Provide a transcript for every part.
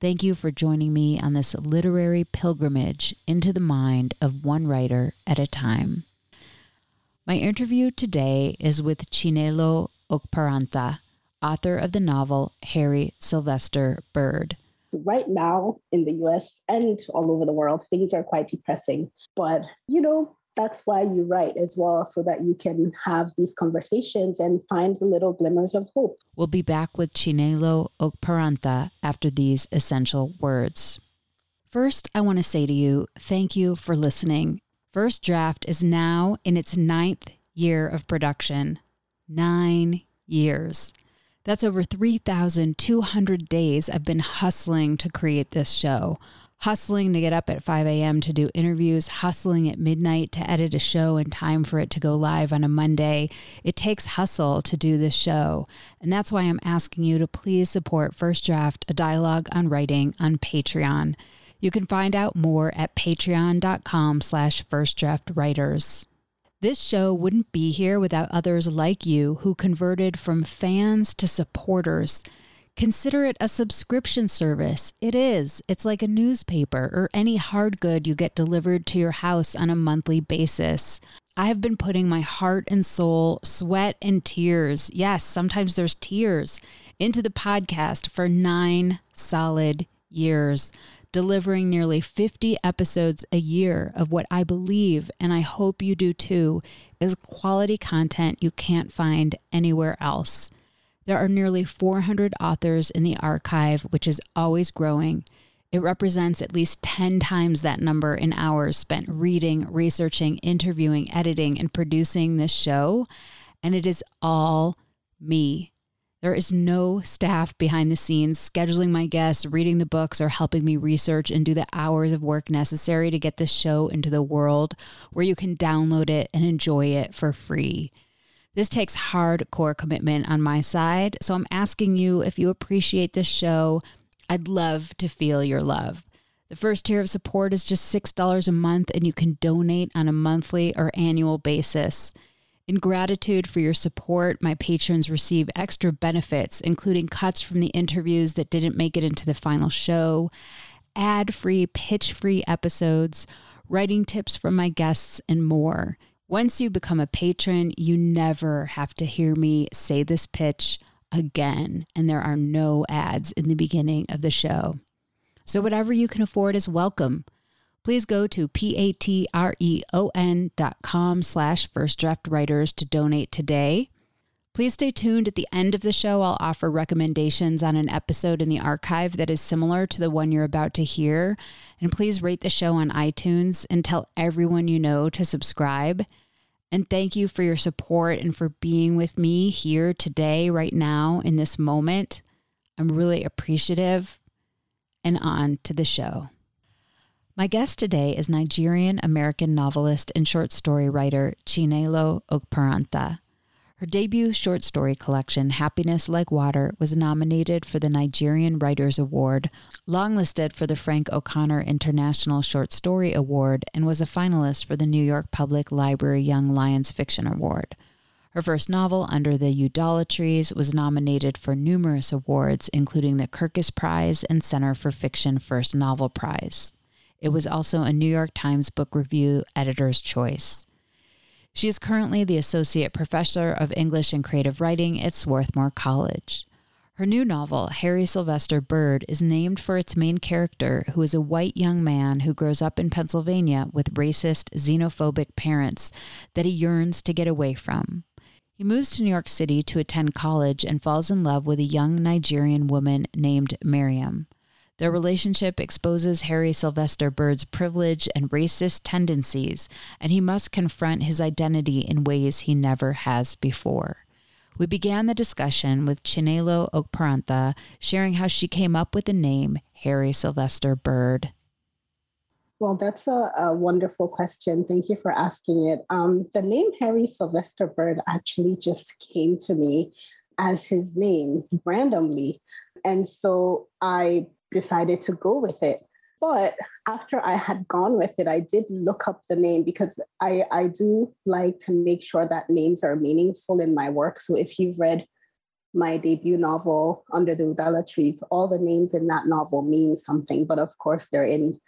Thank you for joining me on this literary pilgrimage into the mind of one writer at a time. My interview today is with Chinelo Okparanta, author of the novel Harry Sylvester Bird. Right now in the US and all over the world, things are quite depressing. But, you know, that's why you write as well, so that you can have these conversations and find the little glimmers of hope. We'll be back with Chinelo Okparanta after these essential words. First, I want to say to you, thank you for listening. First Draft is now in its ninth year of production. Nine years. That's over 3,200 days I've been hustling to create this show hustling to get up at 5 a.m. to do interviews, hustling at midnight to edit a show in time for it to go live on a Monday. It takes hustle to do this show. And that's why I'm asking you to please support First Draft, a dialogue on writing on Patreon. You can find out more at patreon.com slash firstdraftwriters. This show wouldn't be here without others like you who converted from fans to supporters – Consider it a subscription service. It is. It's like a newspaper or any hard good you get delivered to your house on a monthly basis. I have been putting my heart and soul, sweat and tears, yes, sometimes there's tears, into the podcast for nine solid years, delivering nearly 50 episodes a year of what I believe, and I hope you do too, is quality content you can't find anywhere else. There are nearly 400 authors in the archive, which is always growing. It represents at least 10 times that number in hours spent reading, researching, interviewing, editing, and producing this show. And it is all me. There is no staff behind the scenes scheduling my guests, reading the books, or helping me research and do the hours of work necessary to get this show into the world where you can download it and enjoy it for free. This takes hardcore commitment on my side. So I'm asking you if you appreciate this show, I'd love to feel your love. The first tier of support is just $6 a month, and you can donate on a monthly or annual basis. In gratitude for your support, my patrons receive extra benefits, including cuts from the interviews that didn't make it into the final show, ad free, pitch free episodes, writing tips from my guests, and more. Once you become a patron, you never have to hear me say this pitch again, and there are no ads in the beginning of the show. So, whatever you can afford is welcome. Please go to patreon dot com slash first draft writers to donate today. Please stay tuned. At the end of the show, I'll offer recommendations on an episode in the archive that is similar to the one you're about to hear. And please rate the show on iTunes and tell everyone you know to subscribe. And thank you for your support and for being with me here today, right now, in this moment. I'm really appreciative. And on to the show. My guest today is Nigerian American novelist and short story writer Chinelo Okparanta. Her debut short story collection, Happiness Like Water, was nominated for the Nigerian Writers Award, longlisted for the Frank O'Connor International Short Story Award, and was a finalist for the New York Public Library Young Lions Fiction Award. Her first novel, Under the Udala Trees, was nominated for numerous awards, including the Kirkus Prize and Center for Fiction First Novel Prize. It was also a New York Times Book Review Editor's Choice. She is currently the Associate Professor of English and Creative Writing at Swarthmore College. Her new novel, Harry Sylvester Bird, is named for its main character, who is a white young man who grows up in Pennsylvania with racist, xenophobic parents that he yearns to get away from. He moves to New York City to attend college and falls in love with a young Nigerian woman named Miriam. Their relationship exposes Harry Sylvester Bird's privilege and racist tendencies, and he must confront his identity in ways he never has before. We began the discussion with Chinelo Okparanta sharing how she came up with the name Harry Sylvester Bird. Well, that's a, a, wonderful question. Thank you for asking it. Um, the name Harry Sylvester Bird actually just came to me as his name randomly. And so I decided to go with it. But after I had gone with it, I did look up the name because I, I do like to make sure that names are meaningful in my work. So if you've read my debut novel, Under the Udala Trees, all the names in that novel mean something. But of course, they're in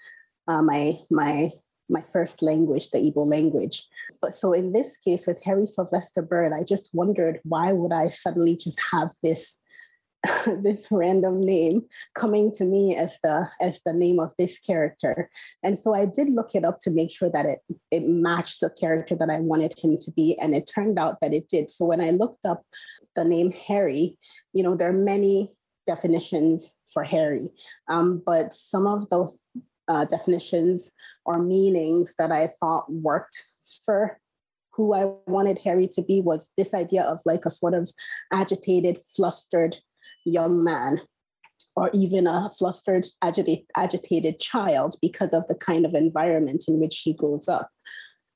uh, my, my, my first language, the Igbo language. But so in this case with Harry Sylvester Bird, I just wondered why would I suddenly just have this this random name coming to me as the as the name of this character. And so i did look it up to make sure that it it matched the character that i wanted him to be and it turned out that it did. So when i looked up the name harry you know there are many definitions for harry um, but some of the uh, definitions or meanings that i thought worked for who I wanted Harry to be was this idea of like a sort of agitated, flustered young man or even a flustered, agitated, agitated child because of the kind of environment in which he grows up.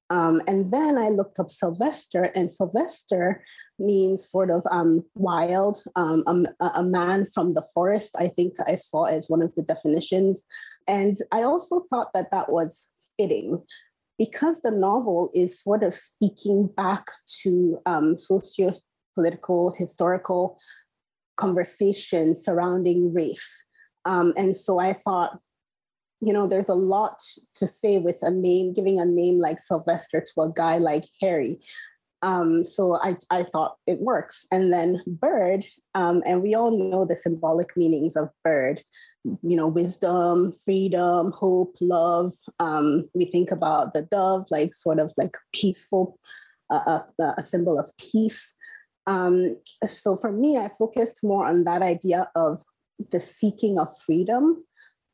Um, and then I looked up Sylvester, and Sylvester means sort of um, wild, um, a, a, man from the forest, I think I saw as one of the definitions. And I also thought that that was fitting because the novel is sort of speaking back to um, socio political, historical conversation surrounding race. Um, and so I thought, you know, there's a lot to say with a name, giving a name like Sylvester to a guy like Harry. Um, so I, I thought it works. And then bird, um, and we all know the symbolic meanings of bird, you know, wisdom, freedom, hope, love. Um, we think about the dove, like sort of like peaceful, uh, uh, a symbol of peace. Um, so for me, I focused more on that idea of the seeking of freedom,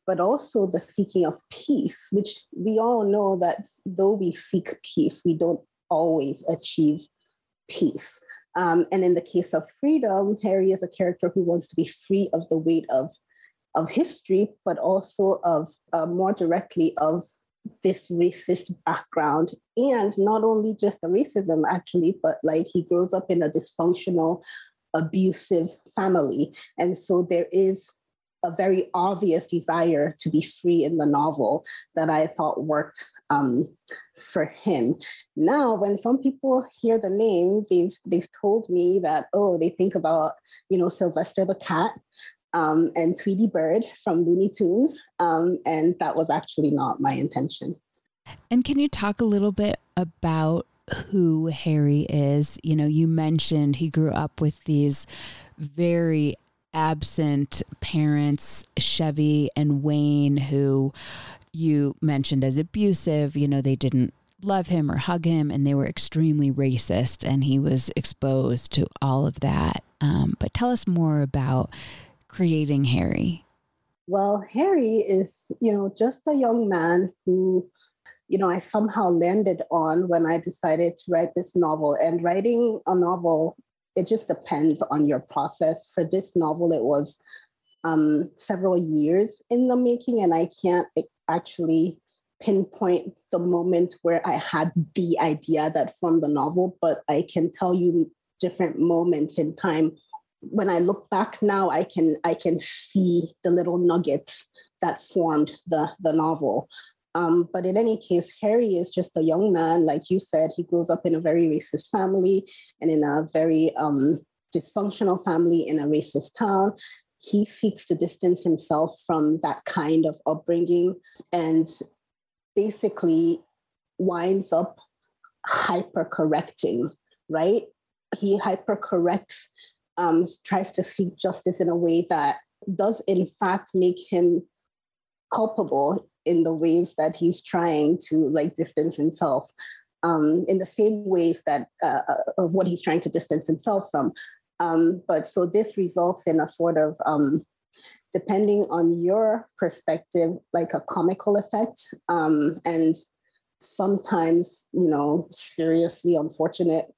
but also the seeking of peace, which we all know that though we seek peace, we don't always achieve peace. Um, and in the case of freedom, Harry is a character who wants to be free of the weight of, of history, but also of uh, more directly of this racist background. And not only just the racism actually but like he grows up in a dysfunctional abusive family. And so there is a very obvious desire to be free in the novel that I thought worked um, for him. Now, when some people hear the name, they've they've told me that oh, they think about you know Sylvester the cat, um, and Tweety Bird from Looney Tunes. Um, and that was actually not my intention. And can you talk a little bit about who Harry is? You know, you mentioned he grew up with these very absent parents, Chevy and Wayne, who you mentioned as abusive. You know, they didn't love him or hug him, and they were extremely racist, and he was exposed to all of that. Um, but tell us more about creating Harry? Well, Harry is, you know, just a young man who, you know, I somehow landed on when I decided to write this novel. And writing a novel, it just depends on your process. For this novel, it was um, several years in the making, and I can't actually pinpoint the moment where I had the idea that formed the novel, but I can tell you different moments in time. When I look back now, I can I can see the little nuggets that formed the the novel. Um, but in any case, Harry is just a young man, like you said. He grows up in a very racist family and in a very um, dysfunctional family in a racist town. He seeks to distance himself from that kind of upbringing and basically winds up hyper correcting, right? He hyper corrects, um, tries to seek justice in a way that does, in fact, make him culpable in the ways that he's trying to like distance himself um, in the same ways that uh, uh, of what he's trying to distance himself from. Um, but so this results in a sort of, um, depending on your perspective, like a comical effect, um, and sometimes, you know, seriously unfortunate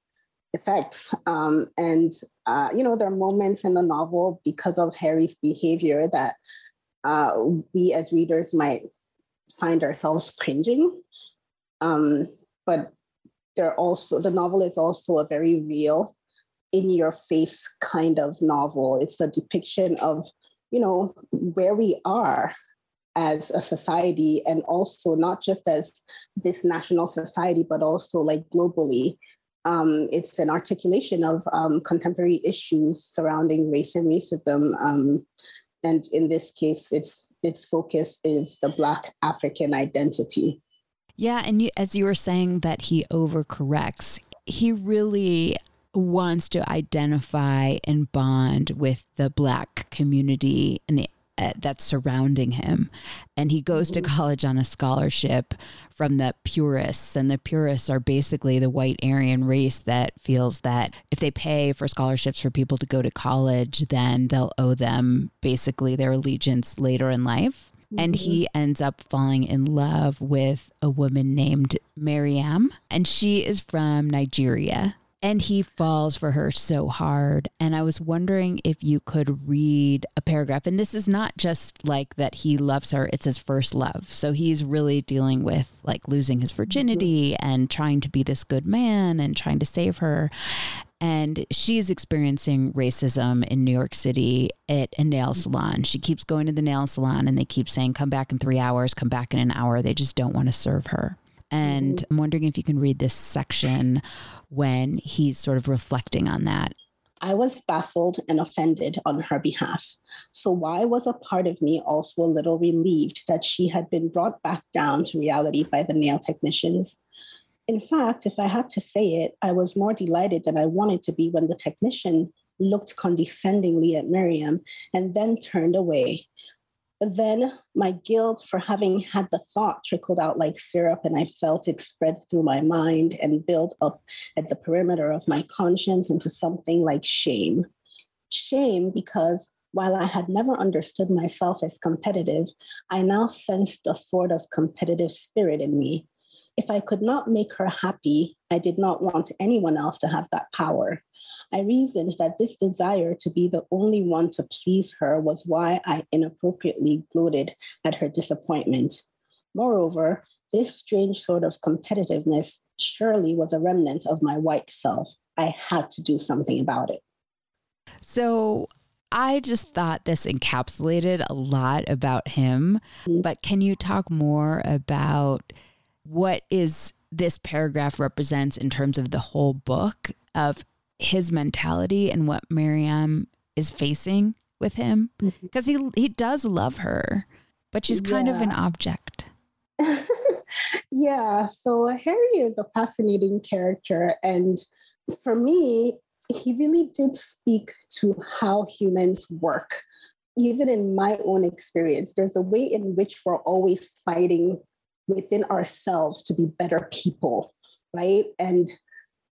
effects. Um, and, uh, you know, there are moments in the novel because of Harry's behavior that uh, we as readers might find ourselves cringing. Um, but they're also the novel is also a very real, in your face kind of novel. It's a depiction of, you know, where we are as a society and also not just as this national society, but also like globally. Um, it's an articulation of um, contemporary issues surrounding race and racism. Um, and in this case, it's its focus is the Black African identity. Yeah, and you, as you were saying that he overcorrects, he really wants to identify and bond with the Black community and the that's surrounding him. And he goes to mm-hmm. college on a scholarship from the purists. And the purists are basically the white Aryan race that feels that if they pay for scholarships for people to go to college, then they'll owe them basically their allegiance later in life. Mm-hmm. And he mm-hmm. ends up falling in love with a woman named Mariam, and she is from Nigeria and he falls for her so hard. And I was wondering if you could read a paragraph. And this is not just like that he loves her, it's his first love. So he's really dealing with like losing his virginity and trying to be this good man and trying to save her. And she's experiencing racism in New York City at a nail salon. She keeps going to the nail salon and they keep saying, come back in three hours, come back in an hour. They just don't want to serve her. And. I'm wondering if you can read this section when he's sort of reflecting on that. I was baffled and offended on her behalf. So, why was a part of me also a little relieved that she had been brought back down to reality by the nail technicians? In fact, if I had to say it, I was more delighted than I wanted to be when the technician looked condescendingly at Miriam and then turned away, but then my guilt for having had the thought trickled out like syrup, and I felt it spread through my mind and build up at the perimeter of my conscience into something like shame. Shame because while I had never understood myself as competitive, I now sensed a sort of competitive spirit in me. If I could not make her happy, I did not want anyone else to have that power. I reasoned that this desire to be the only one to please her was why I inappropriately gloated at her disappointment. Moreover, this strange sort of competitiveness surely was a remnant of my white self. I had to do something about it. So I just thought this encapsulated a lot about him. Mm-hmm. But can you talk more about what is this paragraph represents in terms of the whole book of his mentality and what Miriam is facing with him because mm-hmm. he he does love her but she's kind yeah. of an object yeah so harry is a fascinating character and for me he really did speak to how humans work even in my own experience there's a way in which we're always fighting within ourselves to be better people, right? And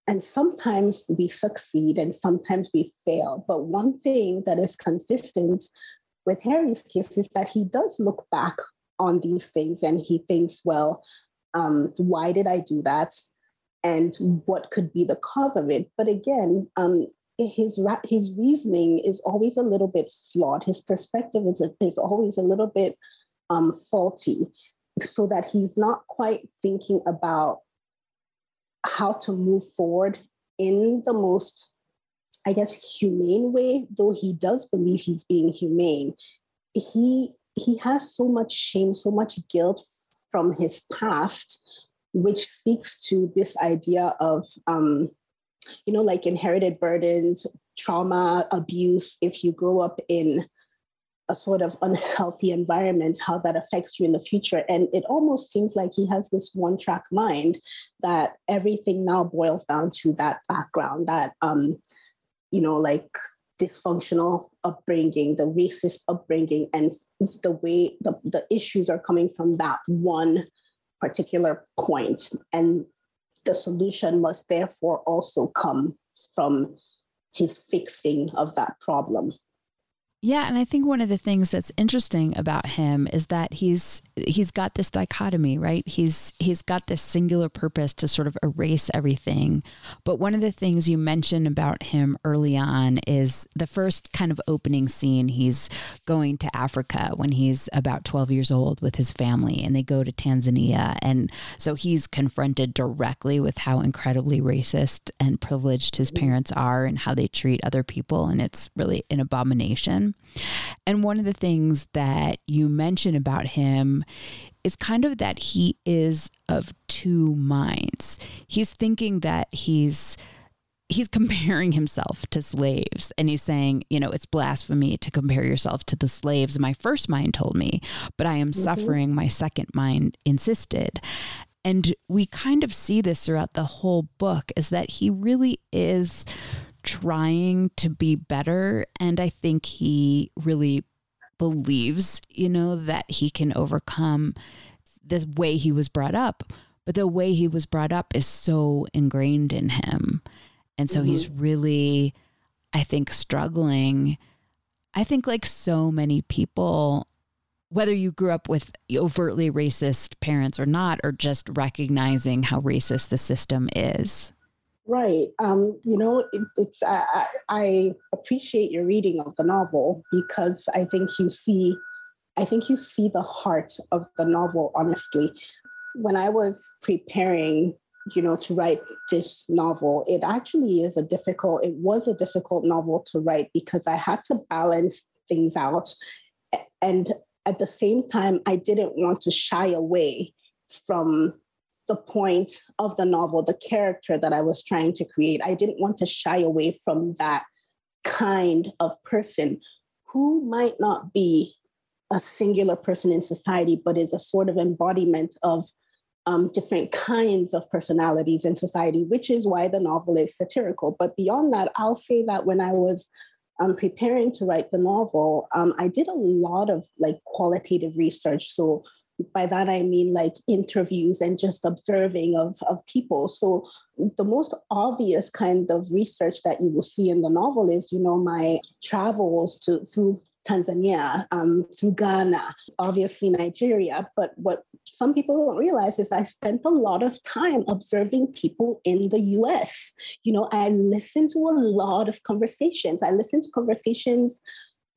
and sometimes we succeed and sometimes we fail. But one thing that is consistent with Harry's case is that he does look back on these things and he thinks, well, um, why did I do that? And what could be the cause of it? But again, um, his his reasoning is always a little bit flawed. His perspective is, is always a little bit um, faulty so that he's not quite thinking about how to move forward in the most I guess, humane way, though he does believe he's being humane, he he has so much shame, so much guilt from his past, which speaks to this idea of, um, you know, like inherited burdens, trauma, abuse. If you grow up in a sort of unhealthy environment, how that affects you in the future. And it almost seems like he has this one track mind that everything now boils down to that background, that, um, you know, like dysfunctional upbringing, the racist upbringing, and the way the, the issues are coming from that one particular point. And the solution must therefore also come from his fixing of that problem. Yeah, and I think one of the things that's interesting about him is that he's he's got this dichotomy, right? He's he's got this singular purpose to sort of erase everything. But one of the things you mentioned about him early on is the first kind of opening scene. He's going to Africa when he's about 12 years old with his family and they go to Tanzania and so he's confronted directly with how incredibly racist and privileged his parents are and how they treat other people and it's really an abomination. And one of the things that you mention about him is kind of that he is of two minds. He's thinking that he's he's comparing himself to slaves and he's saying, you know, it's blasphemy to compare yourself to the slaves my first mind told me, but I am mm-hmm. suffering my second mind insisted. And we kind of see this throughout the whole book is that he really is trying to be better. And I think he really believes, you know, that he can overcome the way he was brought up. But the way he was brought up is so ingrained in him. And so mm-hmm. he's really, I think, struggling. I think, like so many people, whether you grew up with overtly racist parents or not, or just recognizing how racist the system is. Right. Um, you know, it, it's I, I appreciate your reading of the novel because I think you see, I think you see the heart of the novel. Honestly, when I was preparing, you know, to write this novel, it actually is a difficult. It was a difficult novel to write because I had to balance things out, and at the same time, I didn't want to shy away from the point of the novel, the character that I was trying to create. I didn't want to shy away from that kind of person who might not be a singular person in society, but is a sort of embodiment of um, different kinds of personalities in society, which is why the novel is satirical. But beyond that, I'll say that when I was um, preparing to write the novel, um, I did a lot of like qualitative research. So by that I mean like interviews and just observing of, of people. So the most obvious kind of research that you will see in the novel is, you know, my travels to through Tanzania, um, through Ghana, obviously Nigeria. But what some people don't realize is I spent a lot of time observing people in the US. You know, I listened to a lot of conversations. I listened to conversations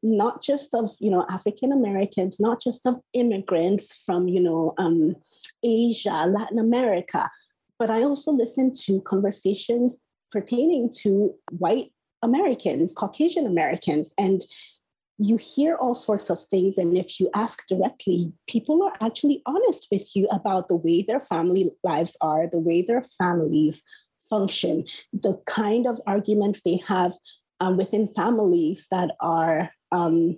not just of you know African Americans, not just of immigrants from you know um, Asia, Latin America, but I also listened to conversations pertaining to white Americans, Caucasian Americans, and you hear all sorts of things. And if you ask directly, people are actually honest with you about the way their family lives are, the way their families function, the kind of arguments they have um, within families that are um,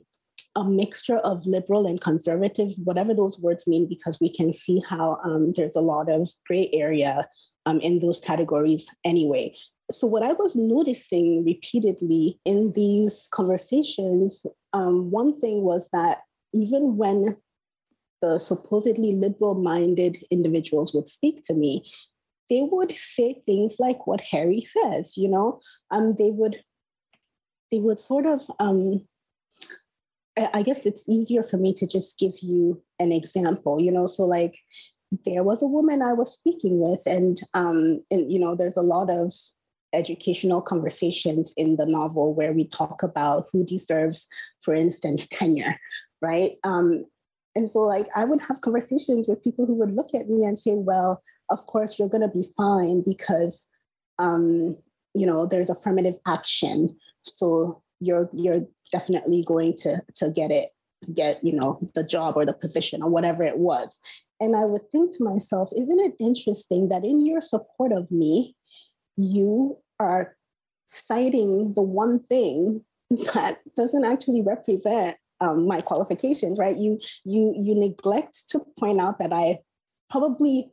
a mixture of liberal and conservative, whatever those words mean, because we can see how um, there's a lot of gray area um, in those categories anyway. So, what I was noticing repeatedly in these conversations, um, one thing was that even when the supposedly liberal minded individuals would speak to me, they would say things like what Harry says, you know, um, they would they would sort of um, I guess it's easier for me to just give you an example, you know. So like there was a woman I was speaking with, and um, and you know, there's a lot of educational conversations in the novel where we talk about who deserves, for instance, tenure, right? Um, and so like I would have conversations with people who would look at me and say, well, of course you're gonna be fine because um, you know, there's affirmative action. So you're you're definitely going to to get it, get, you know, the job or the position or whatever it was. And I would think to myself, isn't it interesting that in your support of me, you are citing the one thing that doesn't actually represent um, my qualifications, right? You you you neglect to point out that I probably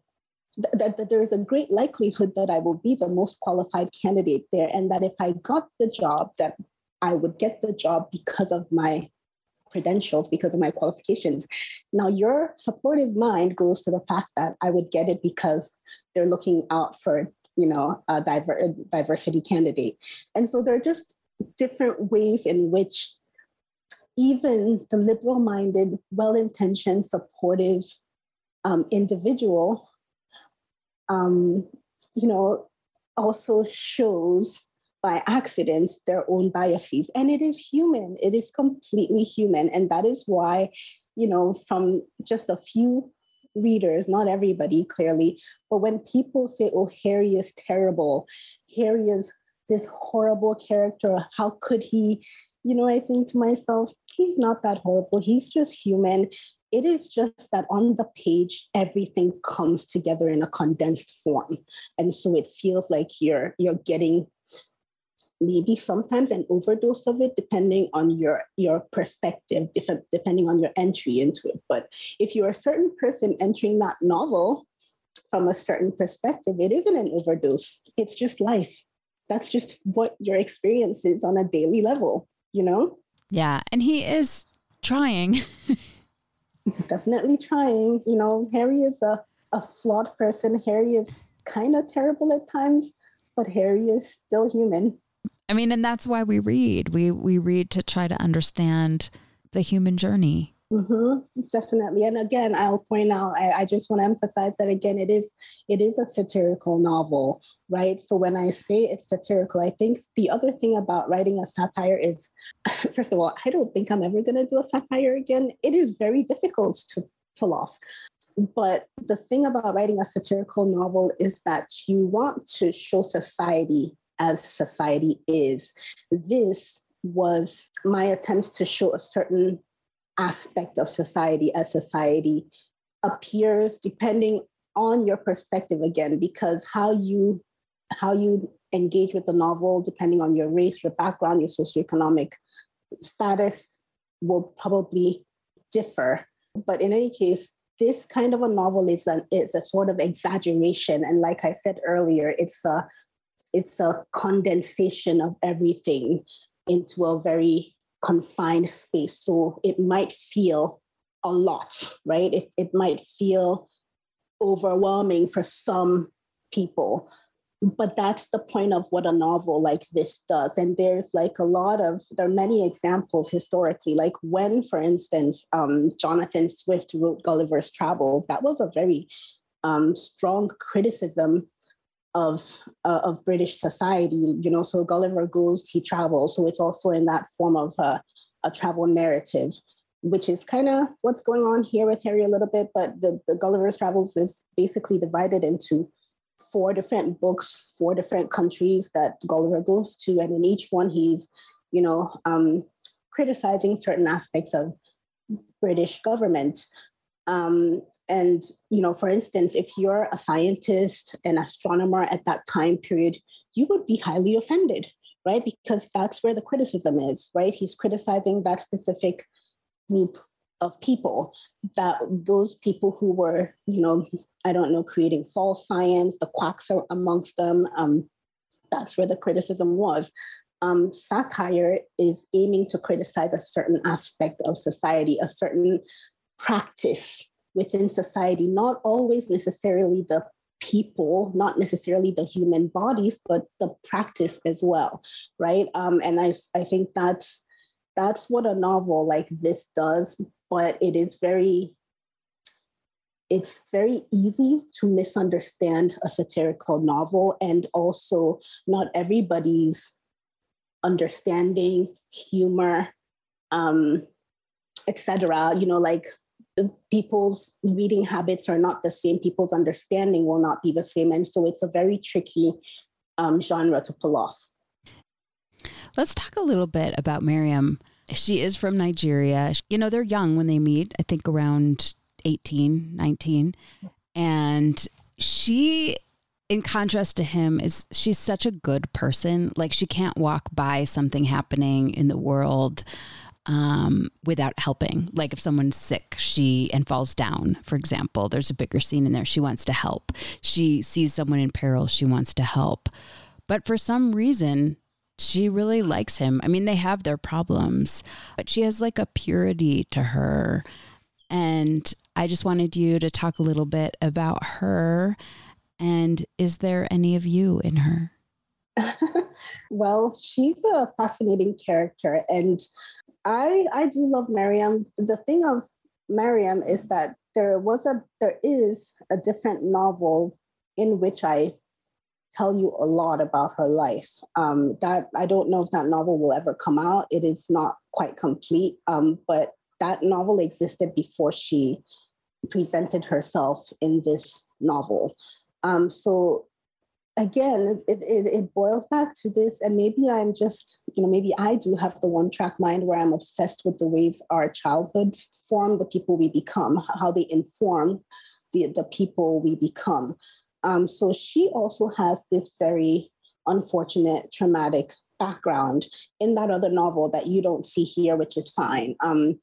that, that there is a great likelihood that I will be the most qualified candidate there, and that if I got the job, that I would get the job because of my credentials, because of my qualifications. Now, your supportive mind goes to the fact that I would get it because they're looking out for you know a diver- diversity candidate, and so there are just different ways in which even the liberal minded, well intentioned, supportive um, individual, um, you know, also shows by accident their own biases. And it is human, it is completely human. And that is why, you know, from just a few readers, not everybody clearly, but when people say, oh, Harry is terrible, Harry is this horrible character, how could he? You know, I think to myself, he's not that horrible. He's just human. It is just that on the page, everything comes together in a condensed form. And so it feels like you're you're getting maybe sometimes an overdose of it depending on your your perspective different depending on your entry into it but if you're a certain person entering that novel from a certain perspective it isn't an overdose it's just life that's just what your experience is on a daily level you know yeah. And he is trying. He's definitely trying. You know, Harry is a, a flawed person. Harry is kind of terrible at times, but Harry is still human. I mean, and that's why we read. We we read to try to understand the human journey. Mm-hmm, definitely, and again, I'll point out. I, I just want to emphasize that again. It is it is a satirical novel, right? So when I say it's satirical, I think the other thing about writing a satire is, first of all, I don't think I'm ever going to do a satire again. It is very difficult to pull off. But the thing about writing a satirical novel is that you want to show society as society is. This was my attempts to show a certain aspect of society as society appears depending on your perspective again because how you how you engage with the novel depending on your race your background your socioeconomic status will probably differ but in any case this kind of a novel is an is a sort of exaggeration and like i said earlier it's a it's a condensation of everything into a very confined space. So it might feel a lot, right? It, it might feel overwhelming for some people. But that's the point of what a novel like this does. And there's like a lot of, there are many examples historically, like when, for instance, um, Jonathan Swift wrote Gulliver's Travels, that was a very um, strong criticism of uh, of British society. You know, so Gulliver goes, he travels. So it's also in that form of uh, a travel narrative, which is kind of what's going on here with Harry a little bit. But the, the Gulliver's Travels is basically divided into four different books, four different countries that Gulliver goes to, and in each one he's, you know, um, criticizing certain aspects of British government. Um, and, you know, for instance, if you're a scientist, an astronomer at that time period, you would be highly offended, right? Because that's where the criticism is, right? He's criticizing that specific group of people, that those people who were, you know, I don't know, creating false science, the quacks are amongst them. Um, that's where the criticism was. Um, satire is aiming to criticize a certain aspect of society, a certain practice within society, not always necessarily the people, not necessarily the human bodies, but the practice as well, right? Um, and I, I think that's that's what a novel like this does, but it is very it's very easy to misunderstand a satirical novel and also not everybody's understanding humor um, etc you know like people's reading habits are not the same people's understanding will not be the same and so it's a very tricky um, genre to pull off. Let's talk a little bit about Miriam. She is from Nigeria. You know, they're young when they meet, I think around 18, 19. And she in contrast to him is she's such a good person like she can't walk by something happening in the world um, without helping like if someone's sick she and falls down for example there's a bigger scene in there she wants to help she sees someone in peril she wants to help but for some reason she really likes him i mean they have their problems but she has like a purity to her and I just wanted you to talk a little bit about her. And is there any of you in her? well, she's a fascinating character. And I I do love Miriam. The thing of Miriam is that there was a there is a different novel in which I tell you a lot about her life. Um, that I don't know if that novel will ever come out. It is not quite complete, um, but that novel existed before she presented herself in this novel. Um, so again, it, it, it, boils back to this, and maybe I'm just, you know, maybe I do have the one track mind where I'm obsessed with the ways our childhood form the people we become, how they inform the, the people we become. Um, so she also has this very unfortunate, traumatic background in that other novel that you don't see here, which is fine. Um,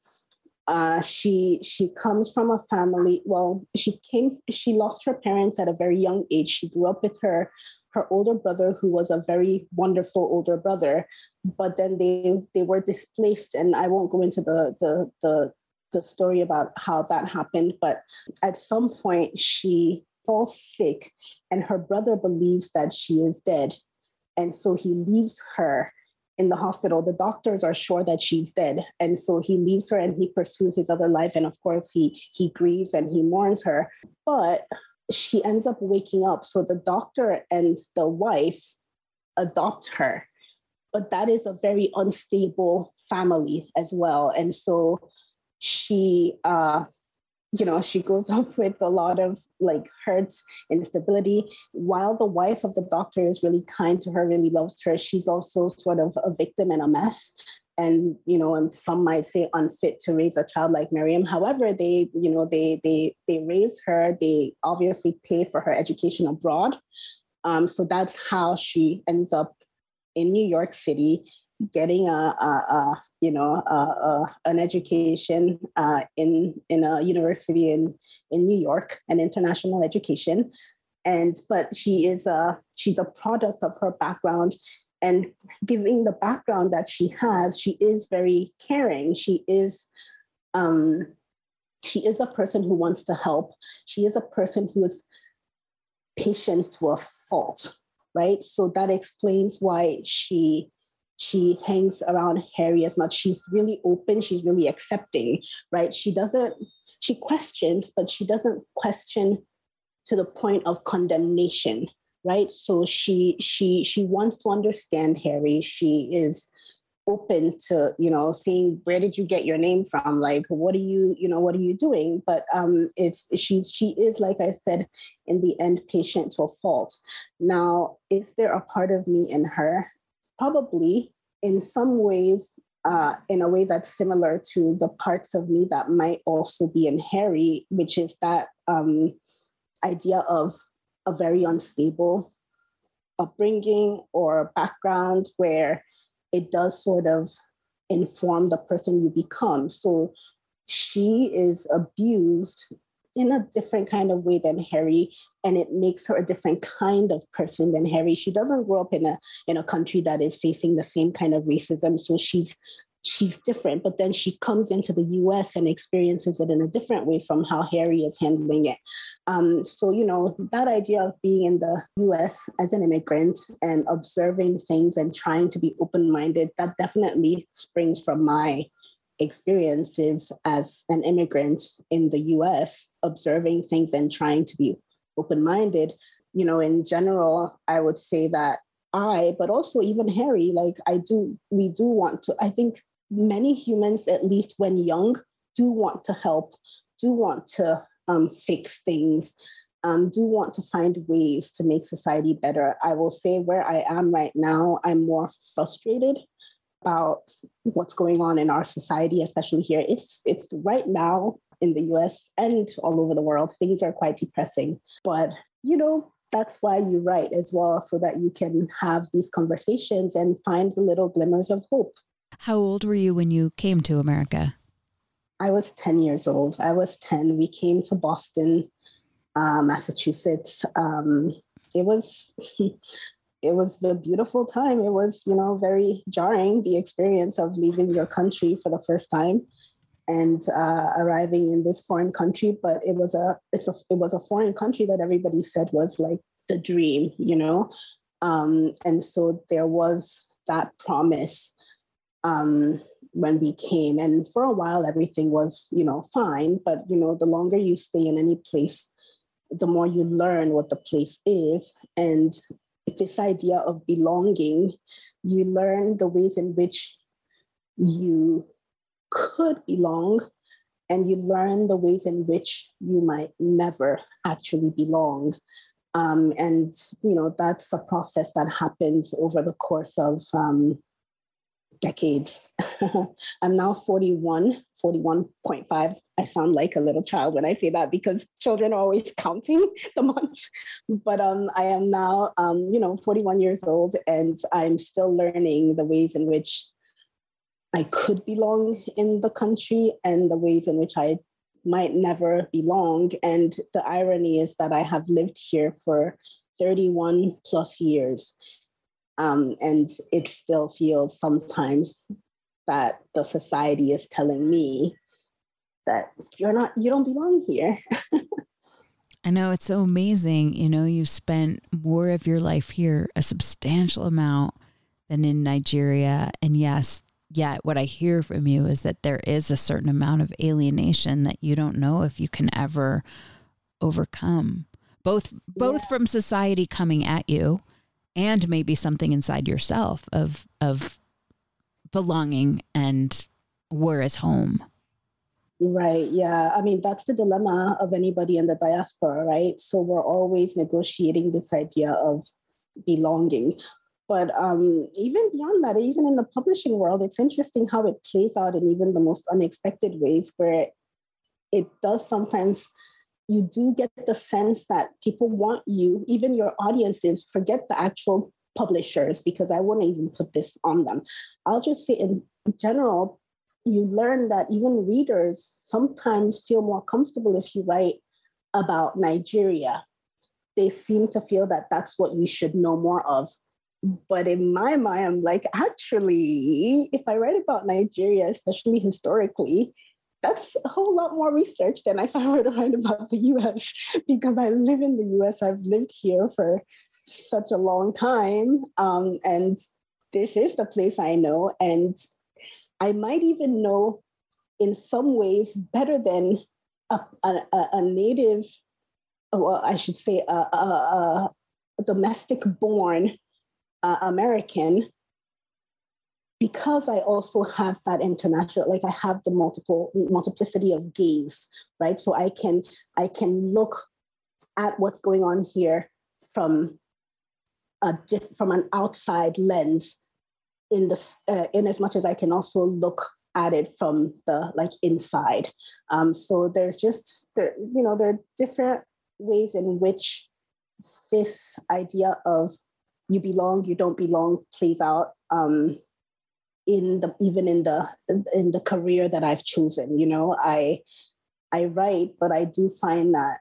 uh, she she comes from a family. Well, she came. She lost her parents at a very young age. She grew up with her her older brother, who was a very wonderful older brother. But then they they were displaced, and I won't go into the the the the story about how that happened. But at some point, she falls sick, and her brother believes that she is dead, and so he leaves her in the hospital, the doctors are sure that she's dead. And so he leaves her and he pursues his other life. And of course, he, he grieves and he mourns her. But she ends up waking up. So the doctor and the wife adopt her. But that is a very unstable family as well. And so she uh, you know, she grows up with a lot of like hurts, instability. While the wife of the doctor is really kind to her, really loves her, she's also sort of a victim and a mess. And you know, and some might say unfit to raise a child like Miriam. However, they, you know, they they they raise her. They obviously pay for her education abroad. Um, so that's how she ends up in New York City getting a, a, a you know a, an education uh, in in a university in in New York, an international education, and but she is a she's a product of her background. And giving the background that she has, she is very caring. She is um, she is a person who wants to help. She is a person who is patient to a fault, right? So that explains why she she hangs around Harry as much. She's really open, she's really accepting, right? She doesn't, she questions, but she doesn't question to the point of condemnation, right? So she she she wants to understand Harry. She is open to you know seeing where did you get your name from like what are you you know what are you doing but um it's she's she is like i said in the end patient to a fault now is there a part of me in her probably in some ways uh, in a way that's similar to the parts of me that might also be in Harry, which is that um, idea of a very unstable upbringing or background where it does sort of inform the person you become. So she is abused in a different kind of way than Harry, and it makes her a different kind of person than Harry. She doesn't grow up in a in a country that is facing the same kind of racism, so she's she's different. But then she comes into the U.S. and experiences it in a different way from how Harry is handling it. Um, so you know that idea of being in the U.S. as an immigrant and observing things and trying to be open minded that definitely springs from my experiences as an immigrant in the US, observing things and trying to be open minded. You know, in general, I would say that I, but also even Harry, like I do, we do want to, I think many humans, at least when young, do want to help, do want to um, fix things. um, do want to find ways to make society better. I will say where I am right now, I'm more frustrated about what's going on in our society, especially here. It's it's right now in the US and all over the world, things are quite depressing. But you know, that's why you write as well, so that you can have these conversations and find the little glimmers of hope. How old were you when you came to America? I was 10 years old. I was 10. We came to Boston, uh, Massachusetts. Um, it was it was a beautiful time. It was, you know, very jarring the experience of leaving your country for the first time and uh, arriving in this foreign country. But it was a it's a it was a foreign country that everybody said was like the dream, you know. Um, and so there was that promise um, when we came, and for a while everything was, you know, fine. But you know, the longer you stay in any place, the more you learn what the place is, and this idea of belonging, you learn the ways in which you could belong, and you learn the ways in which you might never actually belong. Um, and you know that's a process that happens over the course of um, decades. I'm now 41, 41.5. I sound like a little child when I say that because children are always counting the months. But um, I am now, um, you know, 41 years old, and I'm still learning the ways in which I could belong in the country and the ways in which I might never belong. And the irony is that I have lived here for 31 plus years. Um, and it still feels sometimes that the society is telling me that you're not, you don't belong here. I know it's so amazing. You know, you spent more of your life here, a substantial amount than in Nigeria. And yes, yet what I hear from you is that there is a certain amount of alienation that you don't know if you can ever overcome. Both both yeah. from society coming at you and maybe something inside yourself of of belonging and where is home. Right yeah. I mean that's the dilemma of anybody in the diaspora right? So we're always negotiating this idea of belonging. But um, even beyond that even in the publishing world it's interesting how it plays out in even the most unexpected ways where it does sometimes you do get the sense that people want you, even your audiences, forget the actual publishers, because I wouldn't even put this on them. I'll just say in general, you learn that even readers sometimes feel more comfortable if you write about Nigeria. They seem to feel that that's what you should know more of. But in my mind, I'm like, actually, if I write about Nigeria, especially historically, that's a whole lot more research than if I were to write about the US because I live in the US. I've lived here for such a long time. Um, and this is the place I know. And I might even know in some ways better than a, a, a native, well, I should say, a, a, domestic born uh, American because I also have that international, like I have the multiple multiplicity of gaze, right? So I can I can look at what's going on here from a diff, from an outside lens, in the uh, in as much as I can also look at it from the like inside. Um, so there's just there, you know there are different ways in which this idea of you belong, you don't belong plays out. Um, in the even in the in the career that I've chosen. You know, I I write, but I do find that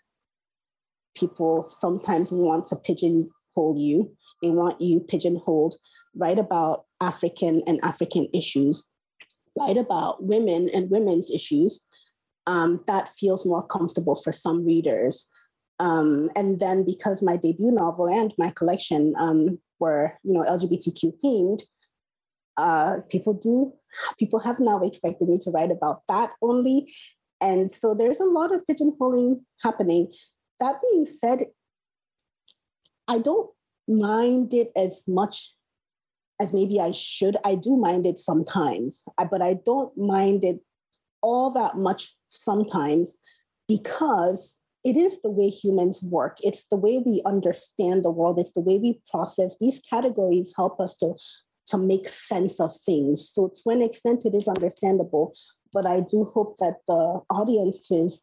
people sometimes want to pigeonhole you. They want you pigeonholed, write about African and African issues, write about women and women's issues. Um, that feels more comfortable for some readers. Um, and then because my debut novel and my collection um, were, you know, LGBTQ themed, uh, people do people have now expected me to write about that only and so there's a lot of pigeonholing happening that being said i don't mind it as much as maybe i should i do mind it sometimes but i don't mind it all that much sometimes because it is the way humans work. It's the way we understand the world. It's the way we process. These categories help us to, to make sense of things. So, to an extent, it is understandable. But I do hope that the audiences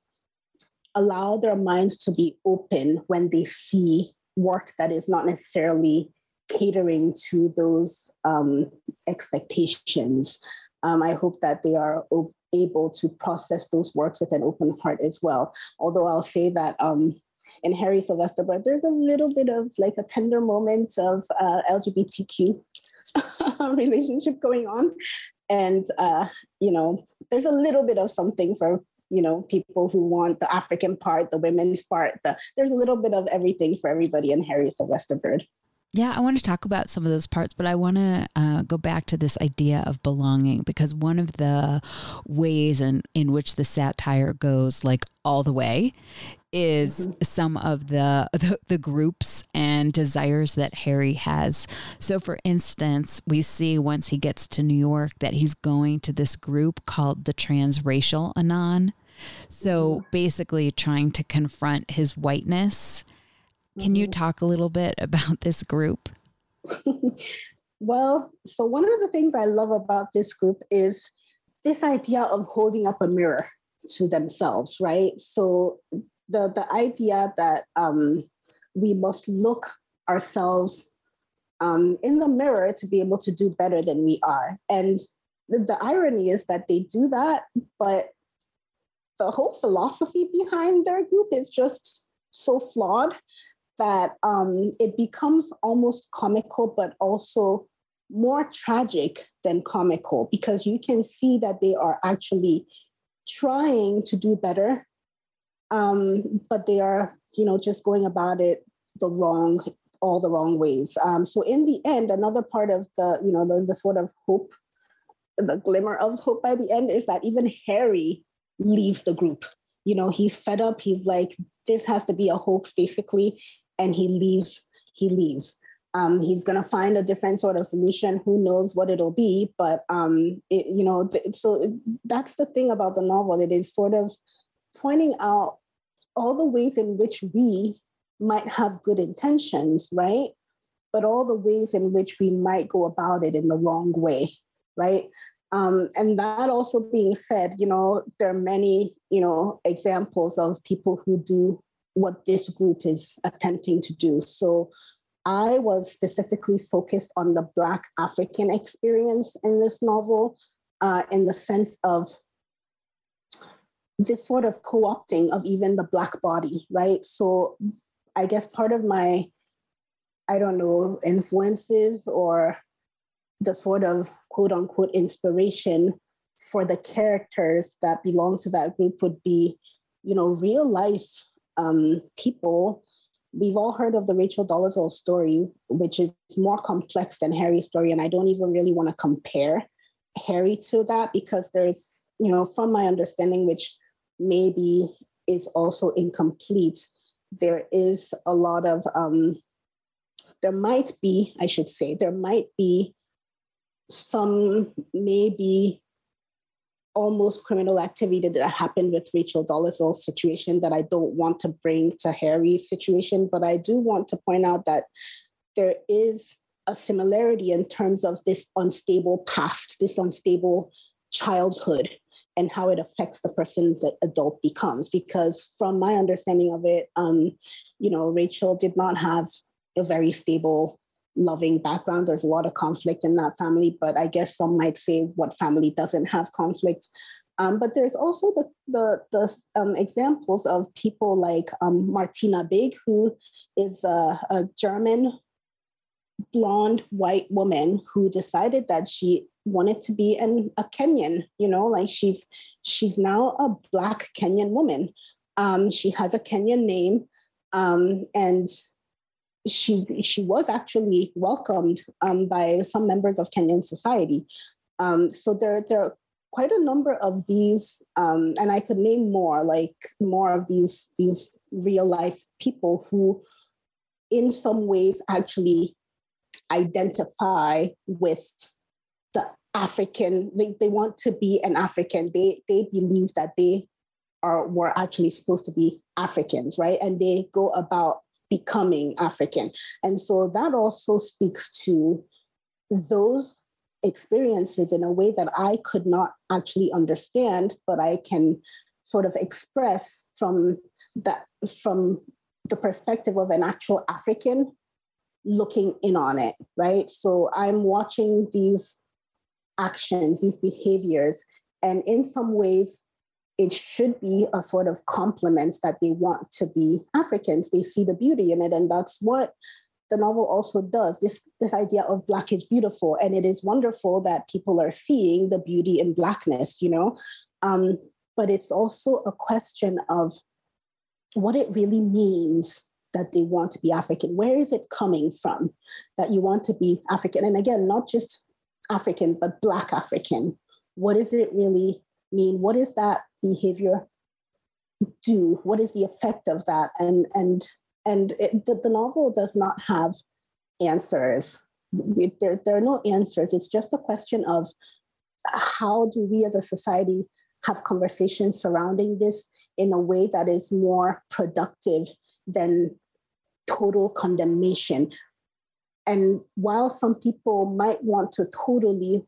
allow their minds to be open when they see work that is not necessarily catering to those um, expectations. Um, I hope that they are able to process those works with an open heart as well. Although I'll say that um, in Harry Sylvester, but there's a little bit of like a tender moment of uh, LGBTQ relationship going on. And, uh, you know, there's a little bit of something for you know people who want the african part the women's part the, there's a little bit of everything for everybody in harry sylvester bird yeah, I want to talk about some of those parts, but I want to uh, go back to this idea of belonging because one of the ways in, in which the satire goes like all the way is mm-hmm. some of the, the, the groups and desires that Harry has. So, for instance, we see once he gets to New York that he's going to this group called the Transracial Anon. So, mm-hmm. basically, trying to confront his whiteness can you mm-hmm. talk a little bit about this group? well, so one of the things I love about this group is this idea of holding up a mirror to themselves, right? So the the idea that um, we must look ourselves um, in the mirror to be able to do better than we are, and the, the irony is that they do that, but the whole philosophy behind their group is just so flawed that um, it becomes almost comical, but also more tragic than comical because you can see that they are actually trying to do better, um, but they are, you know, just going about it the wrong, all the wrong ways. Um, so in the end, another part of the, you know, the, the sort of hope, the glimmer of hope by the end is that even Harry leaves the group. You know, he's fed up. He's like, this has to be a hoax, basically and he leaves, he leaves. Um, he's going to find a different sort of solution. Who knows what it'll be? But um, it, you know, th- so that's the thing about the novel. It is sort of pointing out all the ways in which we might have good intentions, right? But all the ways in which we might go about it in the wrong way, right? Um, and that also being said, you know, there are many, you know, examples of people who do what this group is attempting to do. So I was specifically focused on the Black African experience in this novel, uh, in the sense of this sort of co opting of even the Black body, right? So I guess part of my, I don't know, influences or the sort of quote unquote inspiration for the characters that belong to that group would be, you know, real life um, people, we've all heard of the Rachel Dolezal story, which is more complex than Harry's story. And I don't even really want to compare Harry to that because there's, you know, from my understanding, which maybe is also incomplete, there is a lot of, um, there might be, I should say, there might be some maybe almost criminal activity that happened with Rachel Dolezal's situation that I don't want to bring to Harry's situation, but I do want to point out that there is a similarity in terms of this unstable past, this unstable childhood, and how it affects the person that adult becomes. Because from my understanding of it, um, you know, Rachel did not have a very stable loving background. There's a lot of conflict in that family, but I guess some might say what family doesn't have conflict. Um, but there's also the the, the um, examples of people like um, Martina Big, who is a, a German blonde white woman who decided that she wanted to be an, a Kenyan. You know, like she's she's now a black Kenyan woman. Um, she has a Kenyan name, um, and she she was actually welcomed um, by some members of Kenyan society. Um, so there there are quite a number of these, um, and I could name more, like more of these these real life people who, in some ways, actually identify with African. They, they want to be an African. They they believe that they are were actually supposed to be Africans, right? And they go about becoming African. And so that also speaks to those experiences in a way that I could not actually understand, but I can sort of express from that from the perspective of an actual African looking in on it, right? So I'm watching these actions, these behaviors, and in some ways, it should be a sort of compliment that they want to be Africans. They see the beauty in it, and that's what the novel also does. This this idea of black is beautiful, and it is wonderful that people are seeing the beauty in blackness. You know, um, but it's also a question of what it really means that they want to be African. Where is it coming from that you want to be African? And again, not just African, but Black African. What does it really mean? What does that behavior do? What is the effect of that? And and and it, the, the novel does not have answers. It, there, there are no answers. It's just a question of how do we as a society have conversations surrounding this in a way that is more productive than total condemnation. And while some people might want to totally,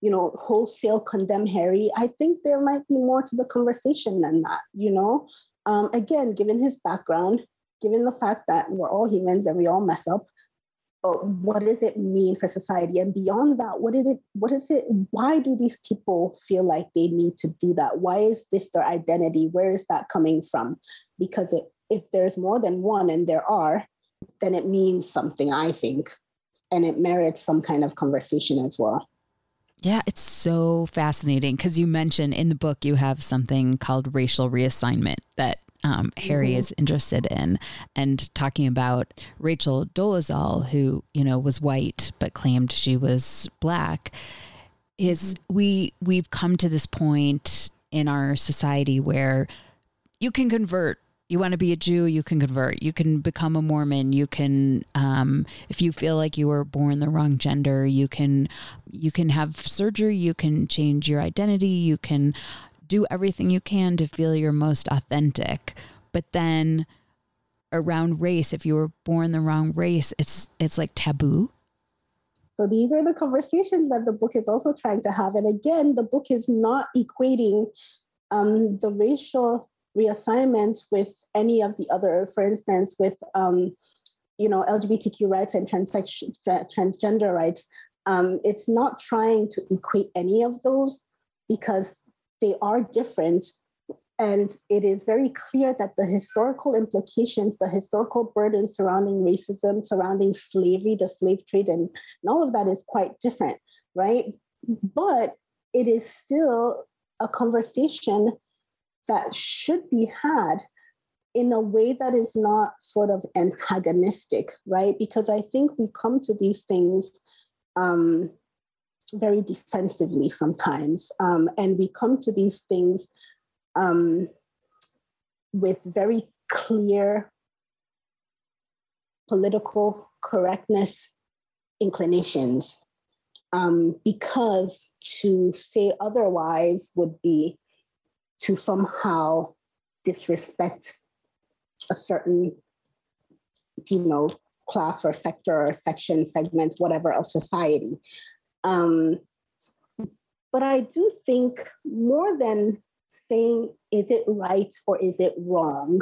you know, wholesale condemn Harry, I think there might be more to the conversation than that, you know? Um, again, given his background, given the fact that we're all humans and we all mess up, what does it mean for society? And beyond that, what is it? What is it? Why do these people feel like they need to do that? Why is this their identity? Where is that coming from? Because it, if there's more than one, and there are, then it means something, I think, and it merits some kind of conversation as well. Yeah, it's so fascinating because you mentioned in the book you have something called racial reassignment that um, Harry mm-hmm. is interested in, and talking about Rachel Dolezal, who you know was white but claimed she was black. Is mm-hmm. we we've come to this point in our society where you can convert you want to be a Jew, you can convert. You can become a Mormon. You can, um, if you feel like you were born the wrong gender, you can, you can have surgery. You can change your identity. You can do everything you can to feel your most authentic. But then around race, if you were born the wrong race, it's it's like taboo. So these are the conversations that the book is also trying to have. And again, the book is not equating um, the racial reassignment with any of the other, for instance, with um, you know LGBTQ rights and transgender rights. Um, it's not trying to equate any of those because they are different. And it is very clear that the historical implications, the historical burden surrounding racism, surrounding slavery, the slave trade, and, and all of that is quite different, right? But it is still a conversation that should be had in a way that is not sort of antagonistic, right? Because I think we come to these things um, very defensively sometimes. Um, and we come to these things um, with very clear political correctness inclinations. Um, because to say otherwise would be to somehow disrespect a certain, you know, class or sector or section, segment, whatever of society. Um, but I do think more than saying, is it right or is it wrong,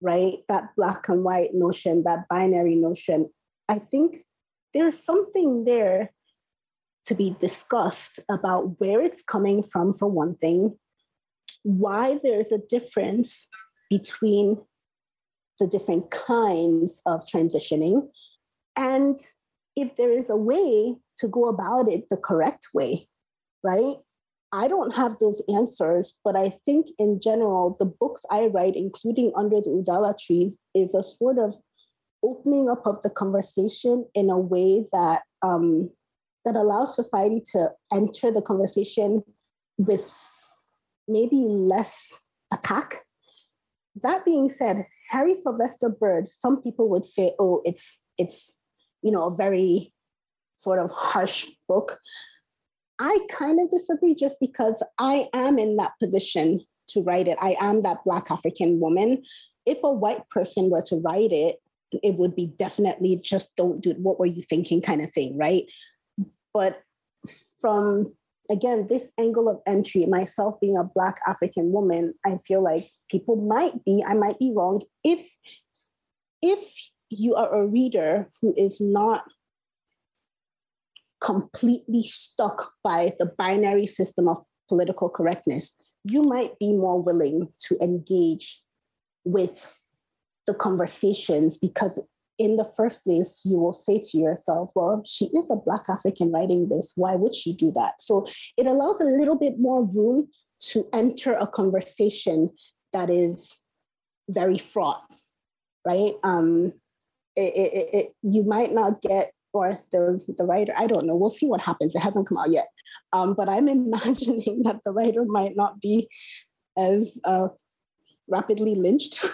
right? That black and white notion, that binary notion, I think there's something there to be discussed about where it's coming from, for one thing, why there's a difference between the different kinds of transitioning, and if there is a way to go about it the correct way, right? I don't have those answers, but I think in general, the books I write, including Under the Udala Tree, is a sort of opening up of the conversation in a way that um, that allows society to enter the conversation with maybe less attack. That being said, Harry Sylvester Bird, some people would say, oh, it's it's you know a very sort of harsh book. I kind of disagree just because I am in that position to write it. I am that Black African woman. If a white person were to write it, it would be definitely just don't do it. What were you thinking kind of thing, right? But from again, this angle of entry, myself being a Black African woman, I feel like people might be, I might be wrong. If if you are a reader who is not completely stuck by the binary system of political correctness, you might be more willing to engage with the conversations because in the first place, you will say to yourself, well, she is a Black African writing this. Why would she do that? So it allows a little bit more room to enter a conversation that is very fraught, right? Um, it, it, it, you might not get, or the, the writer, I don't know, we'll see what happens. It hasn't come out yet. Um, but I'm imagining that the writer might not be as uh, rapidly lynched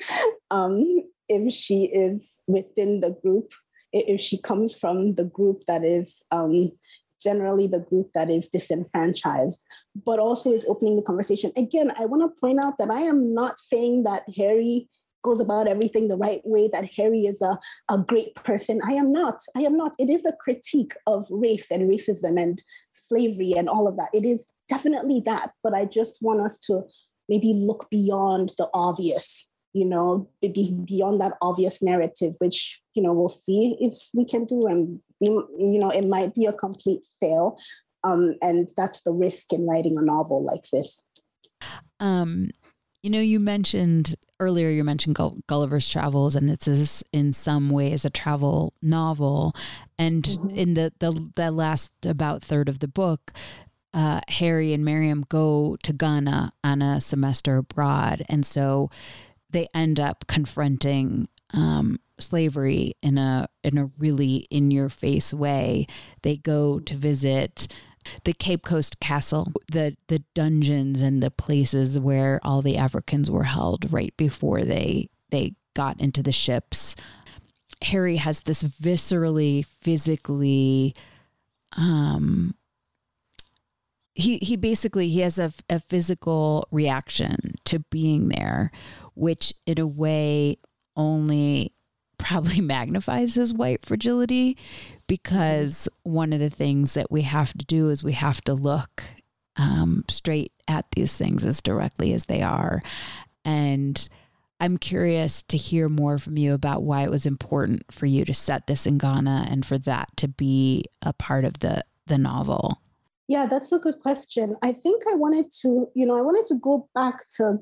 um, if she is within the group, if she comes from the group that is um, generally the group that is disenfranchised, but also is opening the conversation. Again, I want to point out that I am not saying that Harry goes about everything the right way, that Harry is a, a great person. I am not. I am not. It is a critique of race and racism and slavery and all of that. It is definitely that. But I just want us to maybe look beyond the obvious you know, beyond that obvious narrative, which, you know, we'll see if we can do. And, you know, it might be a complete fail. Um, and that's the risk in writing a novel like this. Um, you know, you mentioned earlier, you mentioned Gulliver's Travels, and this is in some ways a travel novel. And mm-hmm. in the, the, the last about third of the book, uh, Harry and Miriam go to Ghana on a semester abroad. And so they end up confronting um, slavery in a in a really in your face way. They go to visit the Cape Coast Castle, the the dungeons and the places where all the Africans were held right before they they got into the ships. Harry has this viscerally, physically, um, he he basically he has a, a physical reaction to being there which in a way only probably magnifies his white fragility because one of the things that we have to do is we have to look um, straight at these things as directly as they are. And I'm curious to hear more from you about why it was important for you to set this in Ghana and for that to be a part of the the novel. Yeah, that's a good question. I think I wanted to, you know, I wanted to go back to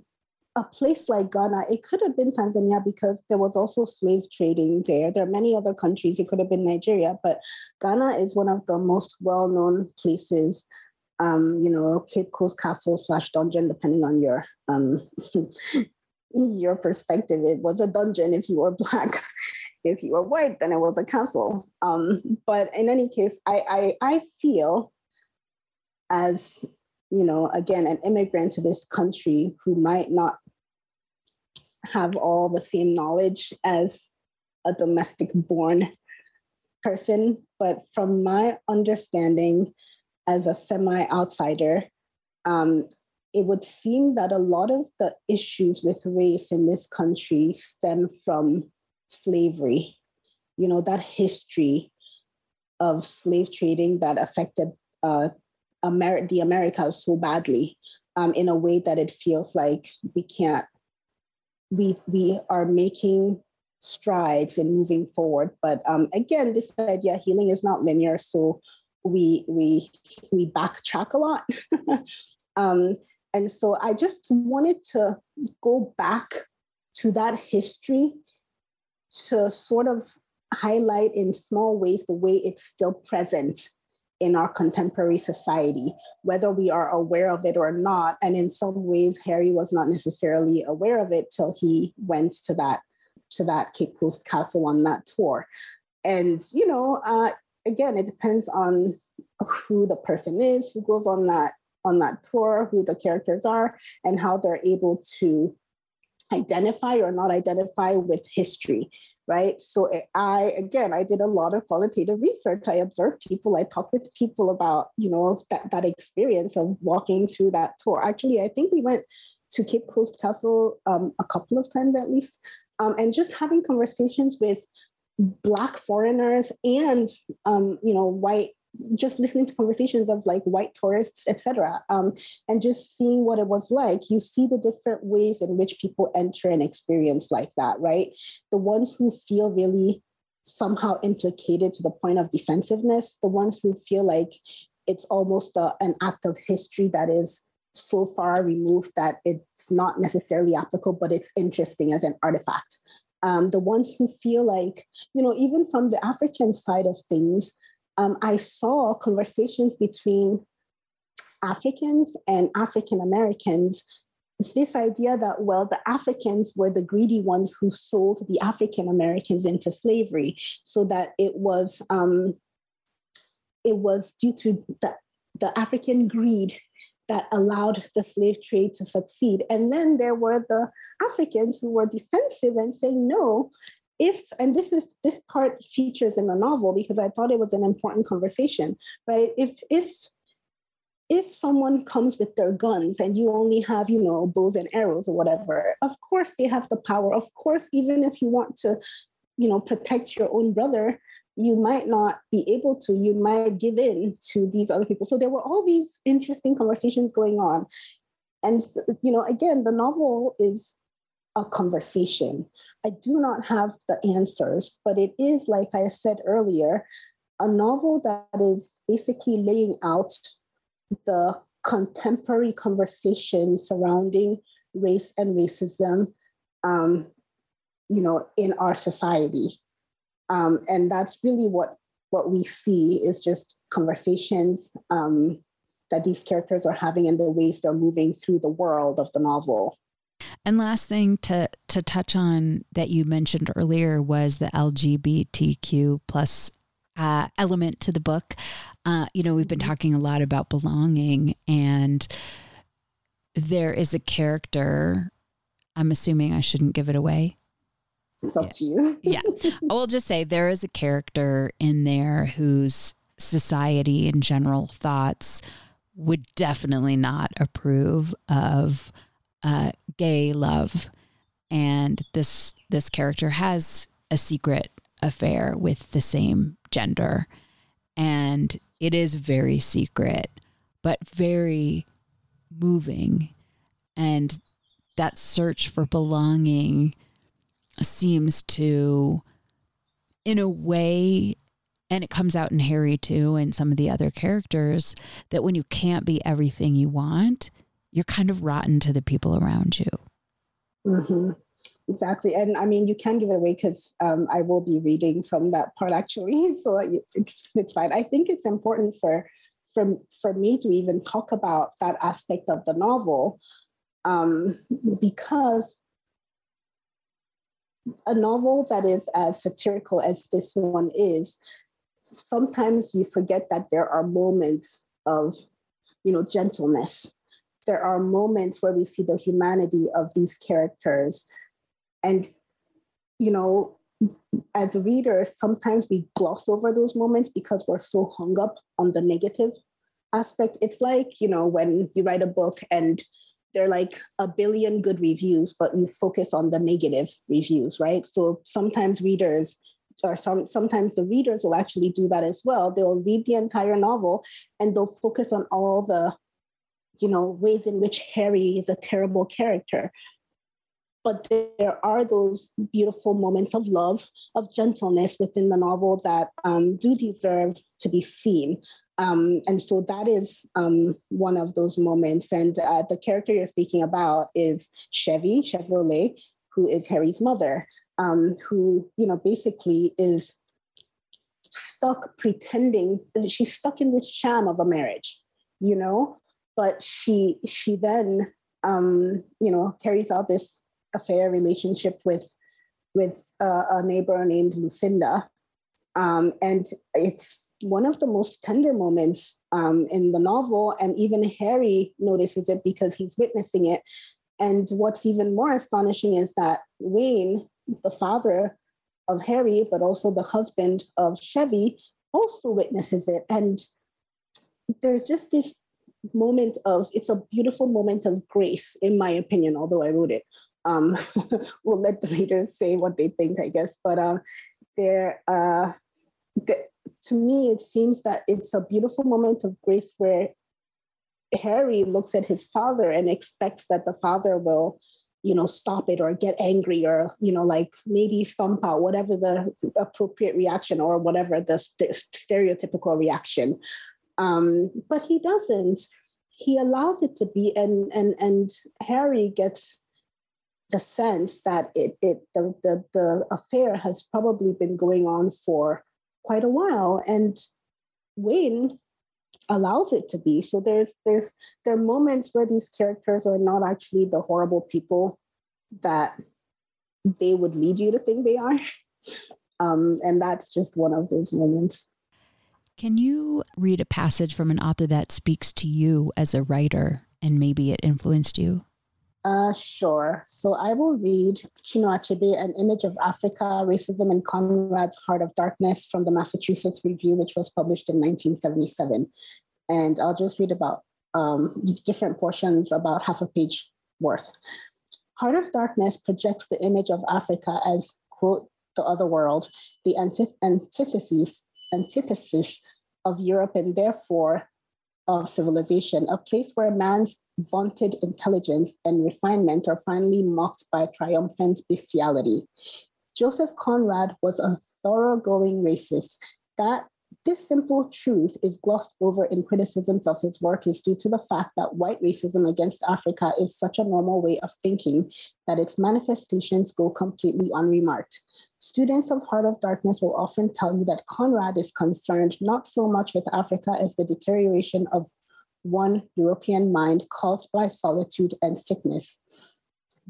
a place like Ghana, it could have been Tanzania because there was also slave trading there. There are many other countries. It could have been Nigeria, but Ghana is one of the most well-known places. Um, you know, Cape Coast Castle slash dungeon, depending on your um, your perspective. It was a dungeon if you were black. if you were white, then it was a castle. Um, but in any case, I, I I feel as you know, again, an immigrant to this country who might not have all the same knowledge as a domestic born person. But from my understanding as a semi outsider, um, it would seem that a lot of the issues with race in this country stem from slavery. You know, that history of slave trading that affected uh, Amer- the Americas so badly um, in a way that it feels like we can't we we are making strides in moving forward. But um, again, this idea healing is not linear, so we we we backtrack a lot. um, and so I just wanted to go back to that history to sort of highlight in small ways the way it's still present in our contemporary society, whether we are aware of it or not. And in some ways, Harry was not necessarily aware of it till he went to that to that Cape Coast Castle on that tour. And you know, uh, again, it depends on who the person is who goes on that on that tour, who the characters are, and how they're able to identify or not identify with history. Right? So I, again, I did a lot of qualitative research. I observed people, I talked with people about, you know, that, that experience of walking through that tour. Actually, I think we went to Cape Coast Castle um, a couple of times at least, um, and just having conversations with Black foreigners and, um, you know, white just listening to conversations of like white tourists, etc., um, and just seeing what it was like, you see the different ways in which people enter an experience like that, right? The ones who feel really somehow implicated to the point of defensiveness, the ones who feel like it's almost a, an act of history that is so far removed that it's not necessarily applicable, but it's interesting as an artifact. Um, the ones who feel like, you know, even from the African side of things, um, I saw conversations between Africans and African Americans. This idea that, well, the Africans were the greedy ones who sold the African Americans into slavery, so that it was um, it was due to the, the African greed that allowed the slave trade to succeed. And then there were the Africans who were defensive and saying, no, if and this is this part features in the novel because i thought it was an important conversation right? If if if someone comes with their guns and you only have you know bows and arrows or whatever of course they have the power. Of course even if you want to you know protect your own brother you might not be able to. You might give in to these other people. So there were all these interesting conversations going on. And you know again the novel is a conversation. I do not have the answers, but it is, like I said earlier, a novel that is basically laying out the contemporary conversation surrounding race and racism, um, you know, in our society. Um, and that's really what what we see is just conversations um, that these characters are having and the ways they're moving through the world of the novel. And last thing to to touch on that you mentioned earlier was the LGBTQ plus uh, element to the book. Uh, you know, we've been mm-hmm. talking a lot about belonging, and there is a character. I'm assuming I shouldn't give it away. It's up yeah. to you. yeah. I will just say there is a character in there whose society and general thoughts would definitely not approve of uh, gay love, and this this character has a secret affair with the same gender, and it is very secret, but very moving, and that search for belonging seems to, in a way, and it comes out in Harry too and some of the other characters that when you can't be everything you want, you're kind of rotten to the people around you. Mm-hmm. Exactly. And I mean, you can give it away because um, I will be reading from that part actually. So it's, it's fine. I think it's important for, for, for me to even talk about that aspect of the novel um, because a novel that is as satirical as this one is, sometimes you forget that there are moments of, you know, gentleness there are moments where we see the humanity of these characters. And, you know, as readers, sometimes we gloss over those moments because we're so hung up on the negative aspect. It's like, you know, when you write a book and there are like a billion good reviews, but you focus on the negative reviews, right? So sometimes readers or some sometimes the readers will actually do that as well. They'll read the entire novel and they'll focus on all the you know, ways in which Harry is a terrible character. But there are those beautiful moments of love, of gentleness within the novel that um, do deserve to be seen. Um, and so that is um, one of those moments. And uh, the character you're speaking about is Chevy, Chevrolet, who is Harry's mother, um, who, you know, basically is stuck pretending, she's stuck in this sham of a marriage, you know? But she she then um, you know carries out this affair relationship with with uh, a neighbor named Lucinda, um, and it's one of the most tender moments um, in the novel, and even Harry notices it because he's witnessing it. And what's even more astonishing is that Wayne, the father of Harry, but also the husband of Chevy, also witnesses it. And there's just this moment of it's a beautiful moment of grace, in my opinion, although I wrote it. Um, we'll let the readers say what they think, I guess. But um, there, uh, the, to me, it seems that it's a beautiful moment of grace where Harry looks at his father and expects that the father will, you know, stop it or get angry or, you know, like maybe thump out whatever the appropriate reaction or whatever the st- stereotypical reaction. Um, but he doesn't. He allows it to be, and and and Harry gets the sense that it it the the, the affair has probably been going on for quite a while, and Wayne allows it to be. So there's there's there are moments where these characters are not actually the horrible people that they would lead you to think they are. Um, and that's just one of those moments. Can you read a passage from an author that speaks to you as a writer and maybe it influenced you? Uh, sure. So I will read Chinua Achebe, An Image of Africa, Racism in Conrad's Heart of Darkness from the Massachusetts Review, which was published in 1977. And I'll just read about um, different portions, about half a page worth. Heart of Darkness projects the image of Africa as, quote, the other world, the antithesis, antithesis of Europe and therefore of civilization, a place where man's vaunted intelligence and refinement are finally mocked by triumphant bestiality. Joseph Conrad was a thoroughgoing racist. That this simple truth is glossed over in criticisms of his work is due to the fact that white racism against Africa is such a normal way of thinking that its manifestations go completely unremarked. Students of Heart of Darkness will often tell you that Conrad is concerned not so much with Africa as the deterioration of one European mind caused by solitude and sickness.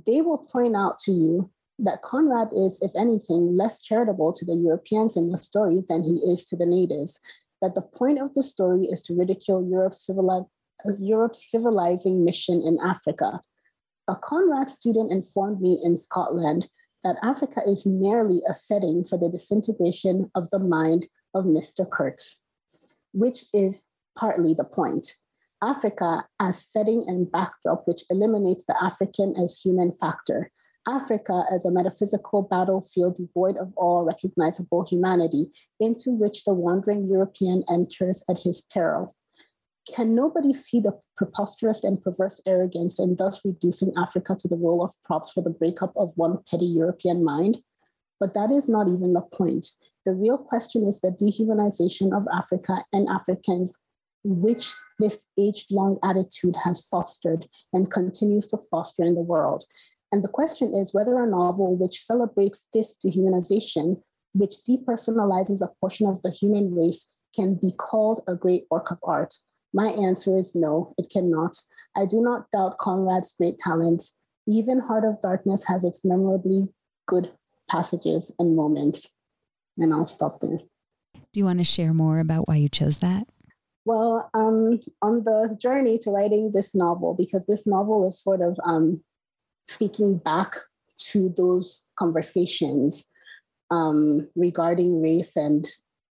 They will point out to you that Conrad is, if anything, less charitable to the Europeans in the story than he is to the natives, that the point of the story is to ridicule Europe's, civili- Europe's civilizing mission in Africa. A Conrad student informed me in Scotland that Africa is merely a setting for the disintegration of the mind of Mr. Kurtz, which is partly the point. Africa as setting and backdrop, which eliminates the African as human factor, Africa as a metaphysical battlefield devoid of all recognizable humanity, into which the wandering European enters at his peril. Can nobody see the preposterous and perverse arrogance in thus reducing Africa to the role of props for the breakup of one petty European mind? But that is not even the point. The real question is the dehumanization of Africa and Africans, which this age long attitude has fostered and continues to foster in the world. And the question is whether a novel which celebrates this dehumanization, which depersonalizes a portion of the human race, can be called a great work of art. My answer is no, it cannot. I do not doubt Conrad's great talents. Even Heart of Darkness has its memorably good passages and moments. And I'll stop there. Do you want to share more about why you chose that? Well, um, on the journey to writing this novel, because this novel is sort of um, speaking back to those conversations um, regarding race and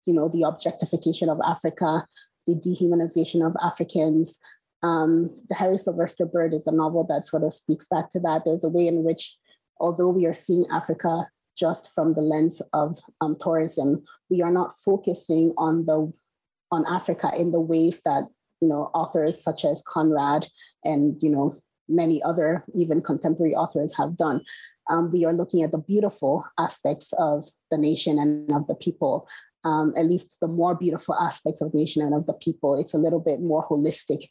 you know the objectification of Africa, the dehumanization of Africans. Um, the Harry Sylvester Bird is a novel that sort of speaks back to that. There's a way in which, although we are seeing Africa just from the lens of um, tourism, we are not focusing on the on Africa in the ways that you know authors such as Conrad and you know many other, even contemporary authors have done. Um, we are looking at the beautiful aspects of the nation and of the people, um, at least the more beautiful aspects of the nation and of the people. It's a little bit more holistic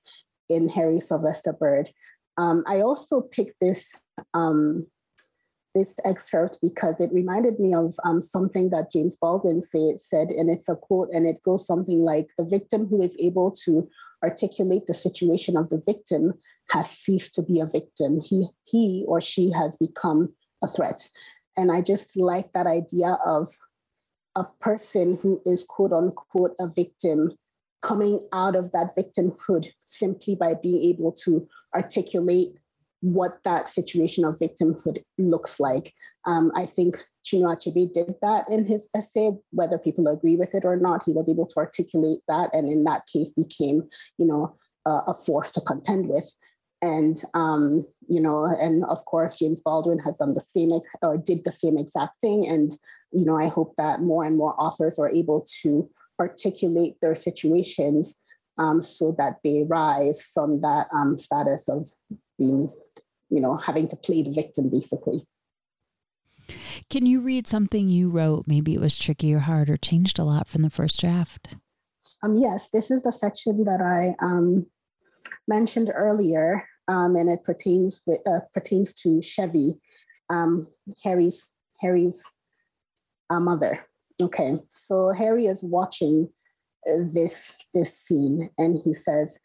in Harry Sylvester Bird. Um, I also picked this um, this excerpt because it reminded me of um, something that James Baldwin say, said, and it's a quote, and it goes something like The victim who is able to articulate the situation of the victim has ceased to be a victim. He, he or she has become a threat. And I just like that idea of a person who is quote unquote a victim coming out of that victimhood simply by being able to articulate what that situation of victimhood looks like. Um, I think Chinua Achebe did that in his essay, whether people agree with it or not. He was able to articulate that, and in that case, became, you know, uh, a force to contend with. And um, you know, and of course, James Baldwin has done the same, or did the same exact thing. And you know, I hope that more and more authors are able to articulate their situations um, so that they rise from that um, status of being, you know, having to play the victim, basically. Can you read something you wrote? Maybe it was tricky or hard or changed a lot from the first draft. Um, yes, this is the section that I um, mentioned earlier, um, and it pertains with, uh, pertains to Chevy, um, Harry's Harry's uh, mother. Okay, so Harry is watching uh, this this scene, and he says,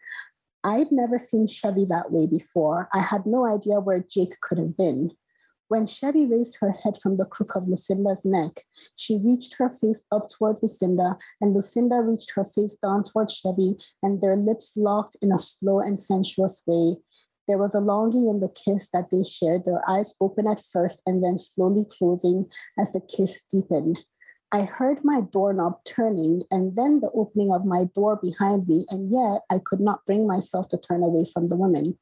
"I'd never seen Chevy that way before. I had no idea where Jake could have been." When Chevy raised her head from the crook of Lucinda's neck, she reached her face up toward Lucinda, and Lucinda reached her face down toward Chevy, and their lips locked in a slow and sensuous way. There was a longing in the kiss that they shared, their eyes open at first and then slowly closing as the kiss deepened. I heard my doorknob turning and then the opening of my door behind me, and yet I could not bring myself to turn away from the woman.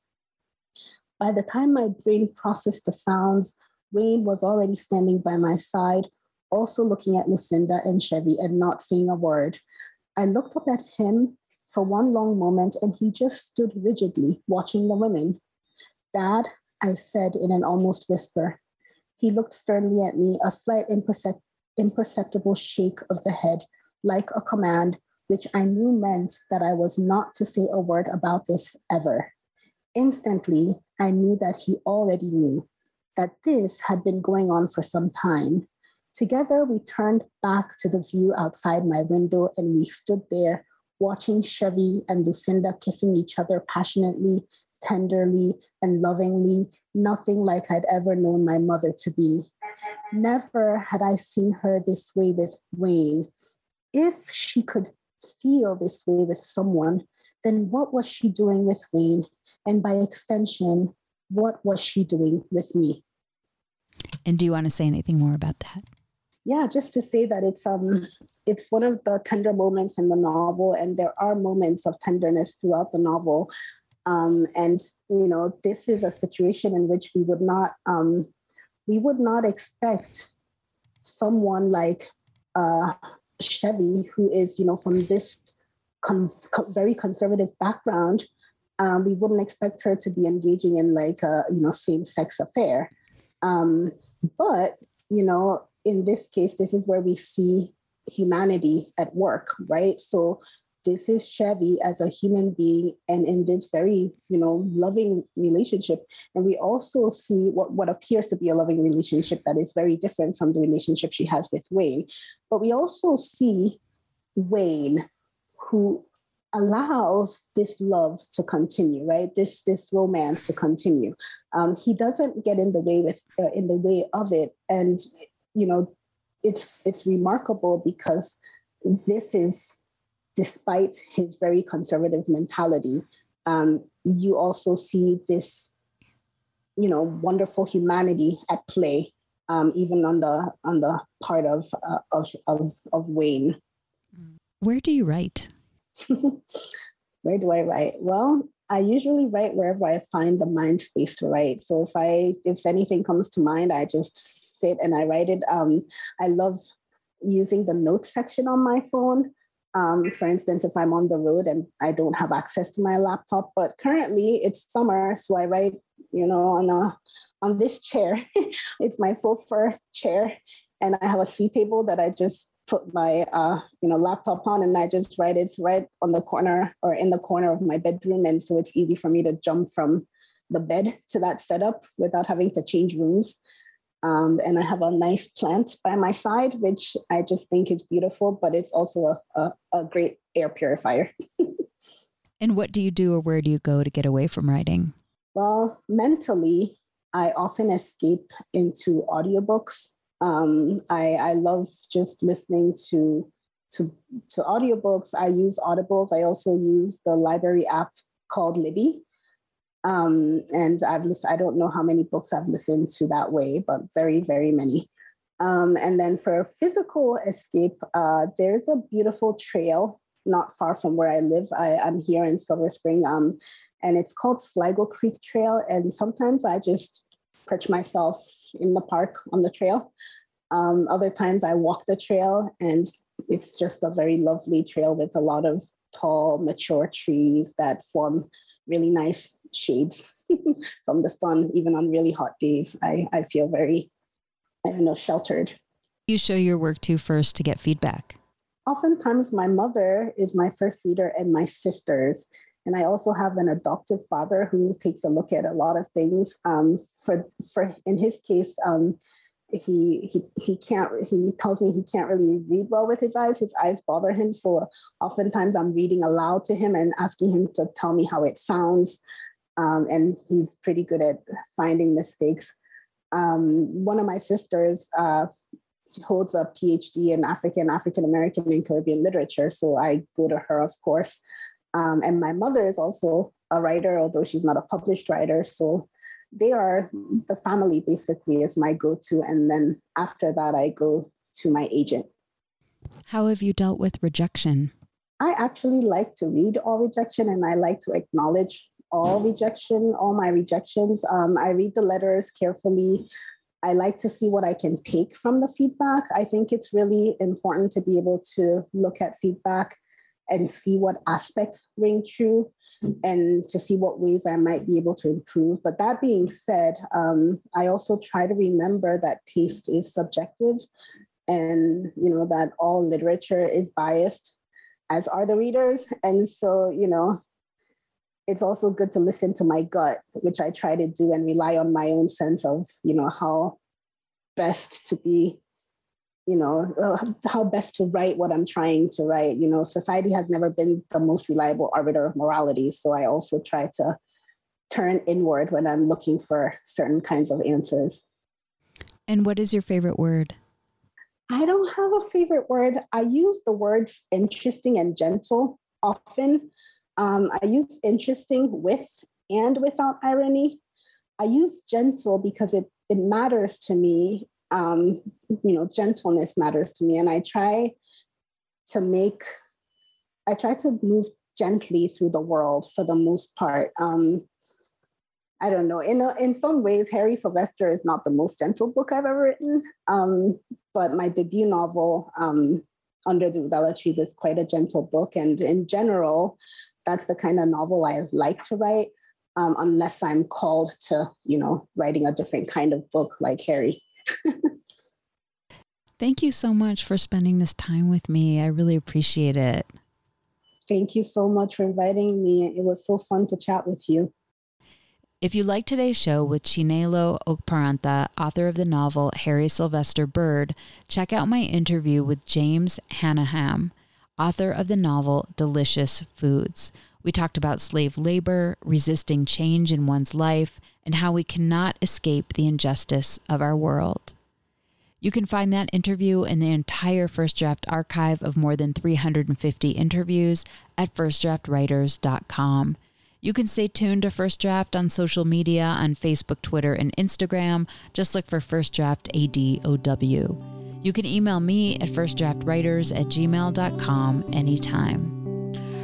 By the time my brain processed the sounds, Wayne was already standing by my side, also looking at Lucinda and Chevy and not saying a word. I looked up at him for one long moment and he just stood rigidly watching the women. Dad, I said in an almost whisper. He looked sternly at me, a slight impercep- imperceptible shake of the head, like a command, which I knew meant that I was not to say a word about this ever. Instantly, I knew that he already knew that this had been going on for some time. Together, we turned back to the view outside my window and we stood there watching Chevy and Lucinda kissing each other passionately, tenderly, and lovingly, nothing like I'd ever known my mother to be. Never had I seen her this way with Wayne. If she could feel this way with someone, then what was she doing with Wayne? And by extension, what was she doing with me? And do you want to say anything more about that? Yeah, just to say that it's um it's one of the tender moments in the novel, and there are moments of tenderness throughout the novel. Um, and you know, this is a situation in which we would not um, we would not expect someone like uh, Chevy, who is you know from this very conservative background, um, we wouldn't expect her to be engaging in like a you know same sex affair. Um, but you know, in this case, this is where we see humanity at work, right? So this is Chevy as a human being and in this very, you know, loving relationship. And we also see what, what appears to be a loving relationship that is very different from the relationship she has with Wayne. But we also see Wayne who allows this love to continue right this this romance to continue um, he doesn't get in the way with uh, in the way of it and you know it's it's remarkable because this is despite his very conservative mentality um, you also see this you know wonderful humanity at play um, even on the on the part of uh, of, of of wayne where do you write Where do I write? Well, I usually write wherever I find the mind space to write. So if I if anything comes to mind, I just sit and I write it. Um, I love using the notes section on my phone. Um, for instance, if I'm on the road and I don't have access to my laptop, but currently it's summer, so I write, you know, on a on this chair. it's my faux fur chair, and I have a C table that I just put my uh, you know laptop on and I just write it's right on the corner or in the corner of my bedroom and so it's easy for me to jump from the bed to that setup without having to change rooms. Um, and I have a nice plant by my side, which I just think is beautiful, but it's also a, a, a great air purifier. and what do you do or where do you go to get away from writing? Well, mentally, I often escape into audiobooks um, I, I love just listening to to to audiobooks. I use Audibles. I also use the library app called Libby. Um, and I've listened, I don't know how many books I've listened to that way, but very, very many. Um, and then for physical escape, uh, there's a beautiful trail not far from where I live. I, am here in Silver Spring, um, and it's called Sligo Creek Trail. And sometimes I just perch myself in the park on the trail. Um, other times I walk the trail, and it's just a very lovely trail with a lot of tall, mature trees that form really nice shades from the sun, even on really hot days. I, I feel very, I don't know, sheltered. You show your work to first to get feedback. Oftentimes, my mother is my first reader and my sisters. And I also have an adoptive father who takes a look at a lot of things. Um, for, for in his case, um, he he he can't he tells me he can't really read well with his eyes his eyes bother him so oftentimes i'm reading aloud to him and asking him to tell me how it sounds um, and he's pretty good at finding mistakes. Um, one of my sisters uh, holds a phd in african african american and caribbean literature so i go to her of course. Um, and my mother is also a writer although she's not a published writer so they are the family basically is my go-to and then after that i go to my agent. How have you dealt with rejection? I actually like to read all rejection and i like to acknowledge all rejection all my rejections. Um, i read the letters carefully. I like to see what i can take from the feedback. I think it's really important to be able to look at feedback and see what aspects ring true and to see what ways I might be able to improve. But that being said, um, I also try to remember that taste is subjective and you know that all literature is biased as are the readers. And so you know it's also good to listen to my gut which i try to do and rely on my own sense of you know how best to be you know uh, how best to write what i'm trying to write. You know society has never been the most reliable arbiter of morality so i also try to turn inward when i'm looking for certain kinds of answers. And what is your favorite word? I don't have a favorite word. I use the words interesting and gentle often um, i use interesting with and without irony i use gentle because it it matters to me um, you know, gentleness matters to me. And I try to make, I try to move gently through the world for the most part. Um, I don't know. In a, in some ways, Harry Sylvester is not the most gentle book I've ever written. Um, but my debut novel, um, Under the Udala Trees, is quite a gentle book. And in general, that's the kind of novel I like to write, um, unless I'm called to, you know, writing a different kind of book like Harry. Thank you so much for spending this time with me. I really appreciate it. Thank you so much for inviting me. It was so fun to chat with you. If you like today's show with Chinelo Okparanta, author of the novel Harry Sylvester Bird, check out my interview with James Hannaham, author of the novel Delicious Foods. We talked about slave labor, resisting change in one's life, and how we cannot escape the injustice of our world. You can find that interview in the entire First Draft archive of more than 350 interviews at firstdraftwriters.com. You can stay tuned to First Draft on social media on Facebook, Twitter, and Instagram. Just look for First Draft ADOW. You can email me at firstdraftwriters at gmail.com anytime.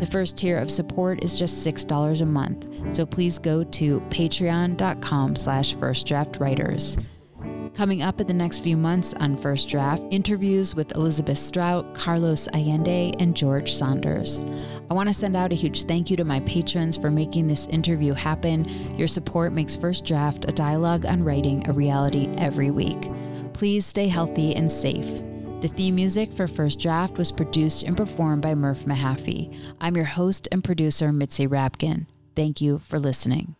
The first tier of support is just $6 a month, so please go to patreon.com slash firstdraftwriters. Coming up in the next few months on First Draft, interviews with Elizabeth Strout, Carlos Allende, and George Saunders. I want to send out a huge thank you to my patrons for making this interview happen. Your support makes First Draft a dialogue on writing a reality every week. Please stay healthy and safe. The theme music for First Draft was produced and performed by Murph Mahaffey. I'm your host and producer, Mitzi Rapkin. Thank you for listening.